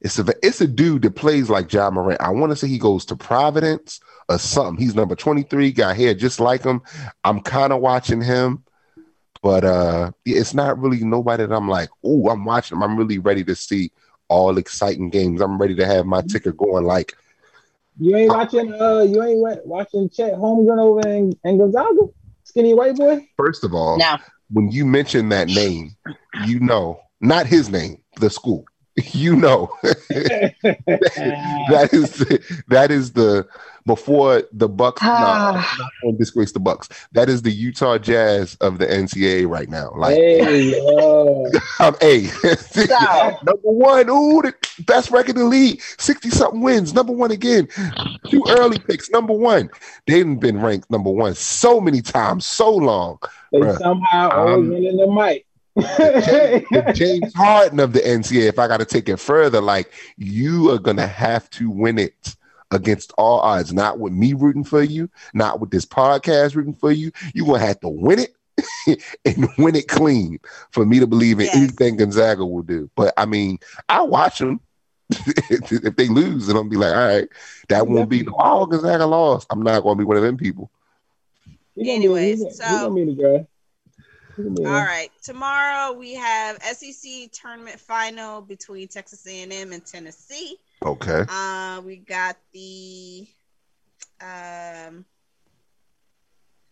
B: it's a it's a dude that plays like Ja Morant. I want to say he goes to Providence or something. He's number twenty three, got hair just like him. I'm kind of watching him, but uh, it's not really nobody that I'm like, oh, I'm watching him. I'm really ready to see all exciting games. I'm ready to have my ticker going like.
C: you ain't watching. Uh, you ain't wa- watching Chet Holmgren over in, in Gonzaga, skinny white boy.
B: First of all,
A: No.
B: when you mention that name, you know, not his name, the school. You know, that is the, that is the before the Bucks. no, ah. not going disgrace the Bucks. That is the Utah Jazz of the NCAA right now. Like,
C: hey,
B: I'm a number one. Ooh, the best record in the league, sixty something wins. Number one again. Two early picks. Number one. They've been ranked number one so many times, so long.
C: they
B: Bruh,
C: somehow always winning the mic.
B: The James Harden of the NCAA, if I got to take it further, like you are gonna have to win it against all odds. Not with me rooting for you, not with this podcast rooting for you. You're gonna have to win it and win it clean for me to believe in
A: Yes.
B: anything Gonzaga will do. But I mean, I watch them. if they lose, and I'll be like, all right, that won't be oh Gonzaga lost. I'm not gonna be one of them people.
C: He gonna be-
E: Anyways,
C: he
E: so- All
C: there.
E: Tomorrow we have SEC tournament final between Texas A&M and Tennessee.
B: Okay.
E: Uh, we got the um,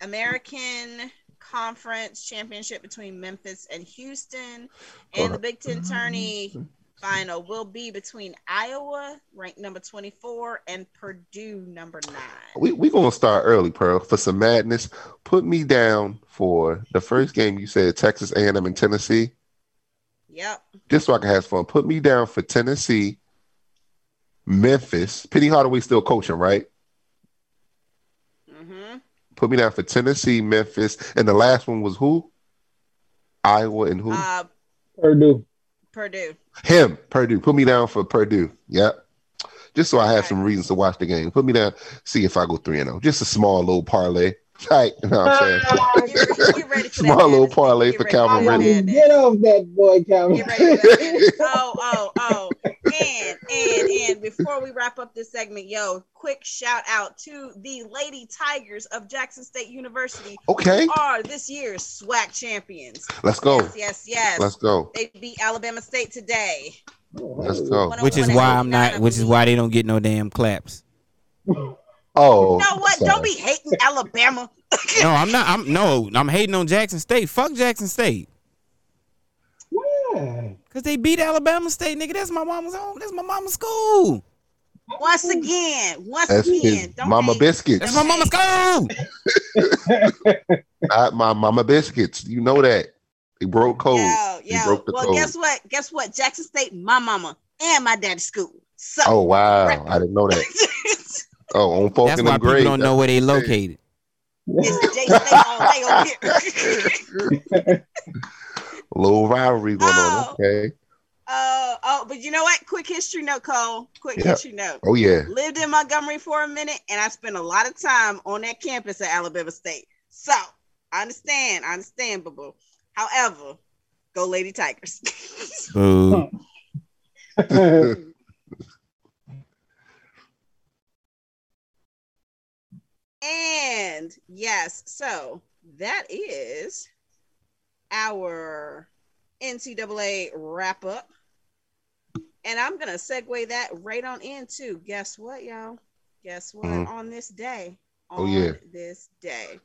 E: American Conference Championship between Memphis and Houston, and the Big Ten tourney final will be between Iowa, ranked number twenty-four, and Purdue, number nine.
B: We we gonna start early, Pearl, for some madness. Put me down for the first game. You said Texas A and M and Tennessee,
E: Yep.
B: just so I can have fun. Put me down for Tennessee, Memphis. Penny Hardaway still coaching, right?
E: Mm-hmm.
B: Put me down for Tennessee, Memphis, and the last one was who? Iowa and who?
E: Uh,
C: Purdue.
E: Purdue.
B: Him, Purdue. Put me down for Purdue. Yep. Just so I have some reasons to watch the game. Put me down. See if I go three and zero. Just a small little parlay. Right. You know what I'm saying?
E: Get, re- get ready
B: Small little parlay for Calvin
E: that
B: Ridley.
C: Get off that boy, Calvin.
E: Get ready for that madness. Oh, oh, oh. And, and, and before we wrap up this segment, yo, quick shout out to the Lady Tigers of Jackson State University,
B: Okay.
E: who are this year's SWAC champions.
B: Let's go.
E: Yes, yes, yes.
B: Let's go.
E: They beat Alabama State today.
B: Let's go.
D: Oh which is why I'm not. Which is why they don't get no damn claps.
B: Oh.
E: You know what?
B: sorry.
E: Don't be hating Alabama.
D: No, I'm not. I'm no. I'm hating on Jackson State. Fuck Jackson State.
C: Why?
D: Cause they beat Alabama State, nigga. That's my mama's home. That's my mama's school.
E: Once again, once
B: That's
E: again,
B: his
E: don't
B: Mama
E: hate.
B: Biscuits.
D: That's my mama's school.
B: Not my Mama Biscuits. You know that. They broke code.
E: Yo,
B: They broke the
E: Well,
B: code.
E: guess what? Guess what? Jackson State, my mama and my daddy's school. So
B: Oh wow. I didn't know that. Oh, on Falcon
D: That's why
B: and
D: people
B: Gray.
D: don't know where they located.
E: it's J State all day over here.
B: Little rivalry going
E: Oh.
B: on. Okay.
E: Oh, oh, but you know what? Quick history note, Cole. Quick
B: Yeah.
E: history note.
B: Oh yeah.
E: Lived in Montgomery for a minute, and I spent a lot of time on that campus at Alabama State. So I understand. I understand, boo boo. However, go Lady Tigers.
D: Boo.
E: And yes, so that is our NCAA wrap up. And I'm going to segue that right on into guess what, y'all? Guess what?
B: Mhm.
E: On this day.
B: Oh,
E: On
B: yeah.
E: this day.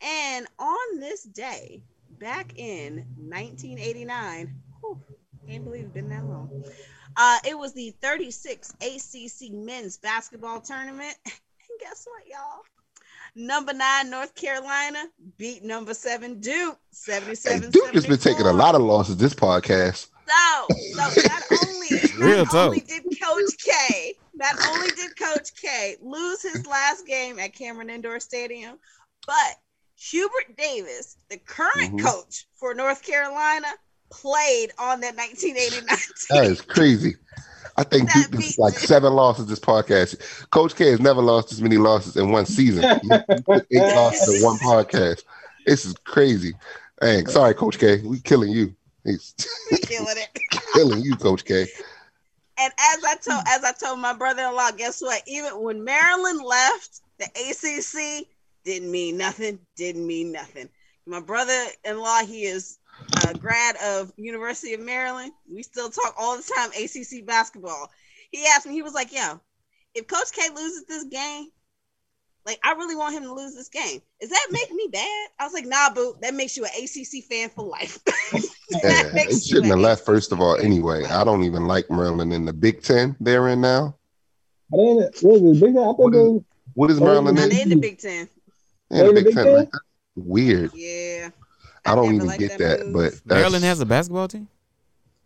E: And on this day, back in 1989, whew, can't believe it's been that long. Uh, it was the 36 ACC men's basketball tournament. And guess what, y'all? Number nine, North Carolina beat number seven, Duke,
B: Hey,
E: 77
B: Duke has been taking a lot of losses this podcast.
E: So, so not only, not only did Coach K, not only did Coach K lose his last game at Cameron Indoor Stadium, but Hubert Davis, the current
B: Mhm.
E: coach for North Carolina, played on that 1989
B: That
E: team.
B: is crazy. I think
E: That
B: Duke is
E: beat-
B: like seven losses this podcast. Coach K has never lost as many losses in one season. He Eight losses in one podcast. This is crazy. Hey, sorry, Coach K. We killing you. He's
E: Killing it.
B: killing you, Coach K.
E: And as I told as I told my brother-in-law, guess what? Even when Maryland left, the ACC didn't mean nothing. Didn't mean nothing. My brother-in-law, he is a grad of University of Maryland. We still talk all the time ACC basketball. He asked me, he was like, "Yo, if Coach K loses this game, like I really want him to lose this game. Does that make me bad?" I was like, "Nah, boo. That makes you an ACC fan for life."
B: Yeah,
E: That
B: they shouldn't have left, first of all, anyway. I don't even like Maryland in the Big Ten they're in now.
C: I didn't. Was? Big Ten? I
B: What
C: thought
B: is-
C: they was-
B: What is Maryland in?
E: they in the Big Ten.
B: Yeah, the
C: in the
B: Big
C: Big
B: Ten.
C: Ten?
B: Weird.
E: Yeah.
B: I don't even
E: liked
B: get that,
E: move.
B: but that's,
D: Maryland has a basketball team.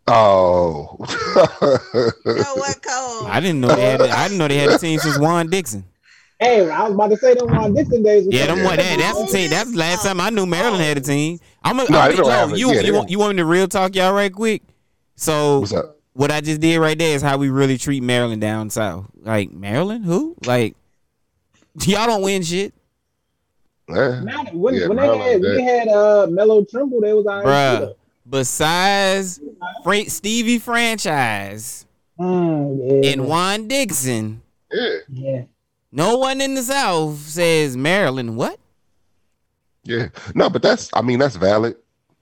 B: Oh,
E: You know what, Cole?
D: I didn't know they had. I didn't know they had a team since Juan Dixon.
C: Hey, I was about to say them Juan Dixon days.
D: Yeah, them
C: something.
D: one. That, that's the team. That's the last time I knew Maryland had a oh, team. I'm a,
B: No,
D: I
B: don't
D: yo,
B: have
D: you
B: Yeah,
D: you want you want me to real talk y'all right quick. So what I just did right there is how we really treat Maryland down south. Like Maryland, who? Like y'all don't win shit,
B: Yeah.
C: Nah, when,
B: Yeah,
C: when they had,
B: that-
C: we had uh Melo Trimble, they was on
D: bruh. Besides Frank Stevie franchise
C: Mm, yeah.
D: and Juan Dixon,
B: Yeah.
C: yeah.
D: no one in the south says Maryland. What?
B: Yeah. No, but that's I mean that's valid.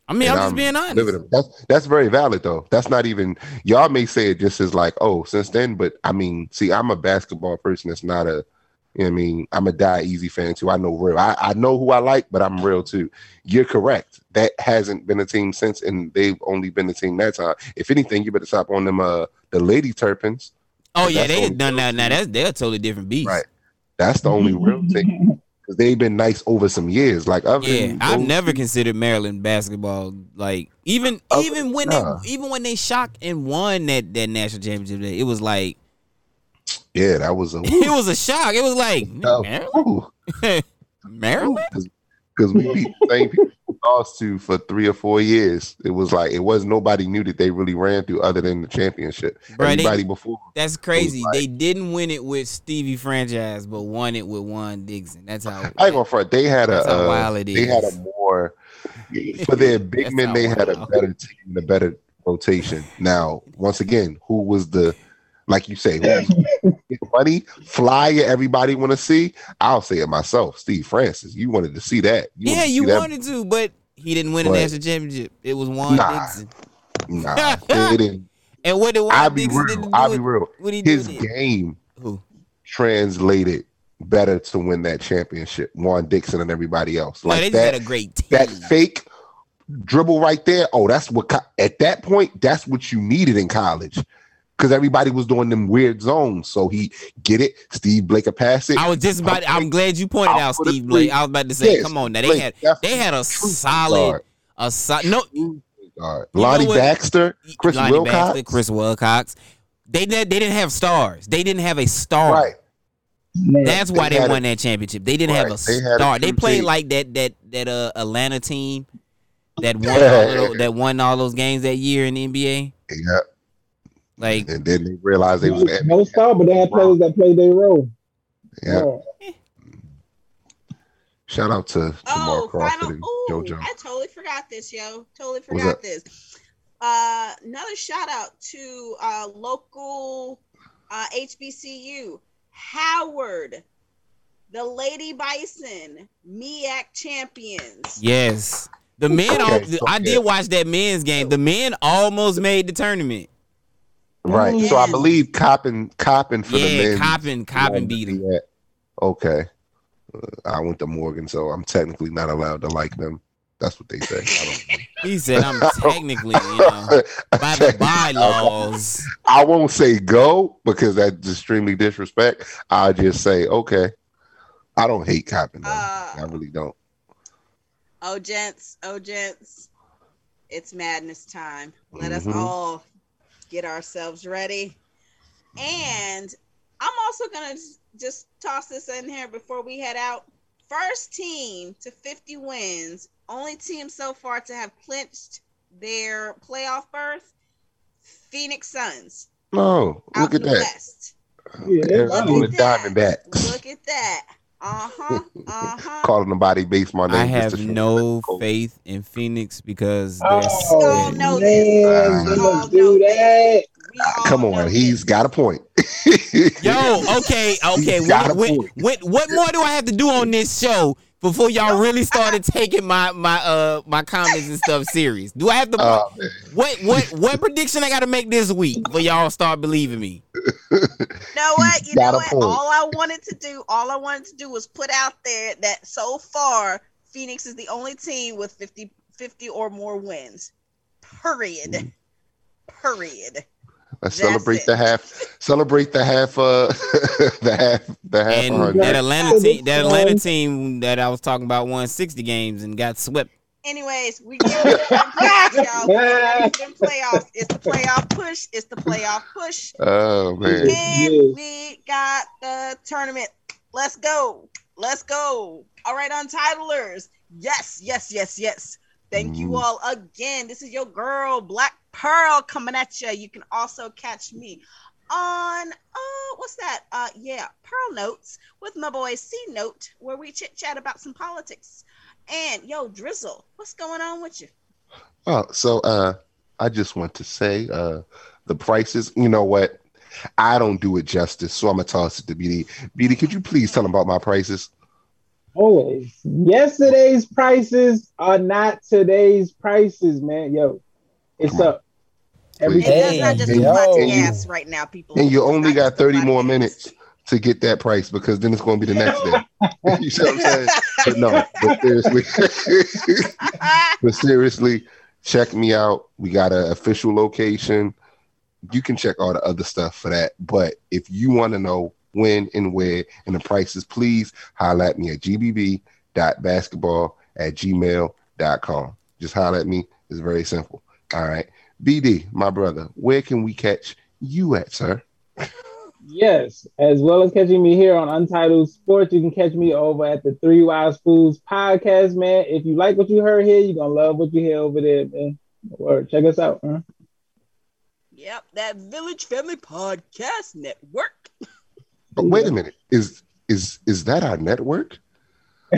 D: I mean,
B: And
D: I'm just being honest.
B: living. That's that's very valid though. That's not even y'all may say it just as like, oh, since then, but I mean, see, I'm a basketball person that's not a you know I mean, I'm a die easy fan too. I know real. I, I know who I like, but I'm real too. You're correct. That hasn't been a team since, and they've only been a team that time. If anything, you better stop on them uh the lady Turpins.
D: Oh yeah, they
B: only-
D: done that. Now that's they're a totally different beast.
B: Right. That's the only real thing. Because they've been nice over some years. Like other
D: Yeah, I've
B: those-
D: never considered Maryland basketball like even even when
B: nah.
D: they even when they shocked and won that that national championship, day, it was like
B: Yeah, that was a
D: it was a shock. It was like Maryland,
B: because we beat the same people. lost to for three or four years. It was like it was nobody knew that they really ran through other than the championship.
D: Bro, they-
B: before.
D: That's crazy.
B: like-
D: they didn't win it with Stevie franchise, but won it with Juan Dixon. That's how.
B: I ain't gonna front. They had a uh,
D: wild it
B: they had a more for their big men. They had a better team, and a better rotation. Now, once again, who was the like you say, who was the money flyer? Everybody want to see. I'll say it myself, Steve Francis. You wanted to see that.
D: yeah,
B: wanted
D: you
B: see that.
D: wanted to, but he didn't win a national championship. It was Juan
B: Nah.
D: Dixon.
B: Nah, they didn't.
D: And what did Juan
B: I'll be
D: Dixon
B: real. I'll be real.
D: What he
B: His game
D: Who?
B: translated better to win that championship. Juan Dixon and everybody else.
D: Oh,
B: like
D: they just
B: that.
D: a great team.
B: that fake dribble right there. Oh, that's what co- at that point that's what you needed in college because everybody was doing them weird zones. So he get it. Steve Blake a pass it.
D: I was just about. I'm glad you pointed
B: I'll
D: out Steve Blake.
B: three.
D: I was about to say,
B: Yes,
D: come on, now they
B: Blake,
D: had they had a solid,
B: guard.
D: a solid. No,
B: Guard.
D: You know
B: Lonnie
D: what?
B: Baxter, Chris
D: Lonnie
B: Wilcox.
D: Baxter, Chris Wilcox. They did, they didn't have stars. They didn't have a star.
B: Right.
C: Man,
D: That's why
B: They
D: they,
B: had a-
D: won that championship. They didn't have a
B: They had a
D: star. They played
B: team.
D: like that that that uh Atlanta team that won all those, that won all those games that year in the NBA.
B: Yeah.
D: Like
B: And then they realized they was the
C: no star, but they had players that played their role.
B: Yeah. Shout out to Jamal
E: Oh,
B: Crawford
E: final.
B: and
E: Ooh,
B: JoJo.
E: I totally forgot this, yo. Totally forgot this. Uh, another shout out to uh, local uh, HBCU, Howard, the Lady Bison, MEAC champions.
D: yes, the men.
B: Okay,
D: al-
B: so,
D: I did watch that men's game. The men almost made the tournament.
B: Right. So I believe Coppin Coppin for the
D: Yeah,
B: men.
D: Coppin Coppin beat him.
B: Yeah. Okay. Uh, I went to Morgan, so I'm technically not allowed to like them. That's what they say.
D: He said, "I'm technically, you know, by the bylaws."
B: I won't say go because that's extremely disrespect. I'll just say okay. I don't hate Coppin. though.
E: Uh,
B: I really don't.
E: Oh, gents, oh, gents, it's madness time. Let us
B: Mhm.
E: all get ourselves ready. And I'm also going to just toss this in here before we head out. First team to 50 wins, only team so far to have clinched their playoff berth Phoenix Suns.
B: Oh, no,
E: Out
B: look at
E: the
B: that.
E: West.
C: Yeah,
B: Arizona
E: Look at that.
B: Diamondbacks
E: Look at that. Uh huh. Uh huh.
B: calling the body base my name.
D: I have no faith in Phoenix because they're
C: Oh,
E: all know
C: man,
E: this.
C: they
E: We all
C: must
E: know
C: do that.
E: We
B: Come on, he's got a point.
D: Yo, okay, okay.
B: He's got
D: What,
B: a
D: what,
B: point.
D: what, what more do I have to do on this show before y'all really started taking my my uh my comments and stuff serious? Do I have to?
B: Oh,
D: what what what prediction I got to make this week for y'all start believing me?
E: You know what? You
B: Got
E: know what?
B: point.
E: All I wanted to do, all I wanted to do was put out there that so far Phoenix is the only team with 50, 50 or more wins. Period. Period.
B: Let's
E: That's
B: celebrate
E: it.
B: the half. Celebrate the half. Uh, the half. The half.
D: And
B: hundred.
D: that Atlanta team, that Atlanta team that I was talking about won sixty games and got swept.
E: Anyways, we get ready for them playoffs, y'all. We get ready them playoffs. It's the playoff push. It's the playoff push.
B: Oh man.
E: And
C: Yes.
E: we got the tournament. Let's go. Let's go. All right, untitlers. Yes, yes, yes, yes. Thank you
B: Mhm.
E: all again. This is your girl, Black Pearl, coming at you. You can also catch me on uh what's that? Uh yeah, Pearl Notes with my boy C Note, where we chit chat about some politics. And yo, Drizzle, what's going on with you?
B: Oh, so uh, I just want to say uh, the prices. You know what? I don't do it justice, so I'm gonna toss it to BD. BD, could you please tell them about my prices?
C: Always. Yesterday's prices are not today's prices, man. Yo, it's
B: Come on.
C: up. Every
E: It does not just
B: yo.
E: reflect
B: And you-
E: gas right now, people.
B: And you only got 30 more
E: gas.
B: minutes to get that price because then it's going to be the next day. you see what I'm saying? But no, but seriously, but seriously, check me out. We got an official location. You can check all the other stuff for that. But if you want to know when and where and the prices, please holler at me at gbb.basketball at gmail.com. Just holler at me. It's very simple. All right. BD, my brother, where can we catch you at, sir?
C: Yes, as well as catching me here on Untitled Sports, you can catch me over at the Three Wise Fools podcast, man. If you like what you heard here, you're gonna love what you hear over there, man. Word, check us out. Huh?
E: Yep, that Village Family Podcast Network.
B: But wait a minute, is is is that our network?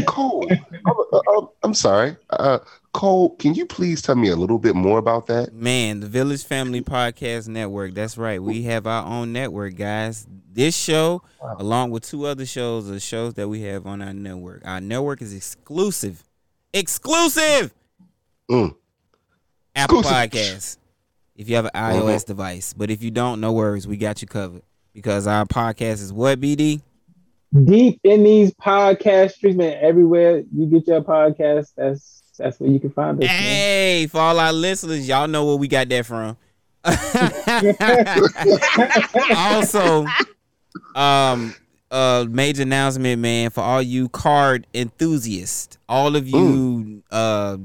B: Cole, I'm, I'm sorry, uh, Cole. Can you please tell me a little bit more about that?
D: Man, the Village Family Podcast Network. That's right. We have our own network, guys. This show,
B: Wow.
D: along with two other shows, are shows that we have on our network. Our network is exclusive. Exclusive.
B: Mm.
D: Apple
B: Exclusive.
D: Podcasts. If you have an iOS device. But if you don't, no worries. We got you covered. Because our podcast is what, BD?
C: Deep in these podcast streets, man. Everywhere you get your podcast, that's that's where you can find us. man.
D: Hey, for all our listeners, y'all know where we got that from. also, um, uh, major announcement, man, for all you card enthusiasts, all of you, uh,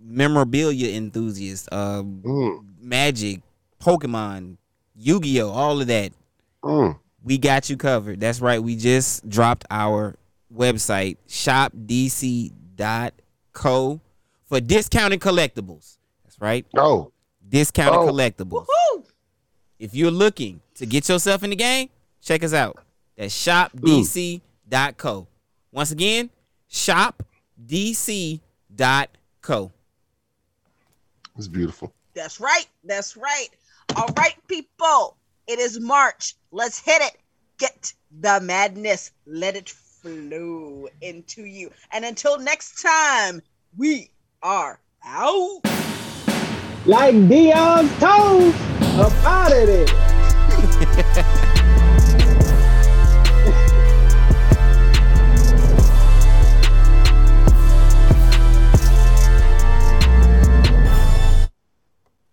D: memorabilia enthusiasts, uh,
B: Mm,
D: Magic, Pokemon, Yu Gi Oh, all of that.
B: mm.
D: We got you covered. That's right. We just dropped our website, shopdc.co for discounted collectibles. That's right.
B: Oh,
D: Discounted
B: Oh.
D: collectibles.
E: Woo!
D: If you're looking to get yourself in the game, check us out. That's shopdc.co. Once again, shopdc.co.
B: it's beautiful.
E: That's right. That's right. All right, people. It is March. Let's hit it. Get the madness. Let it flow into you. And until next time, we are out.
C: Like Deion's toes, up out of there.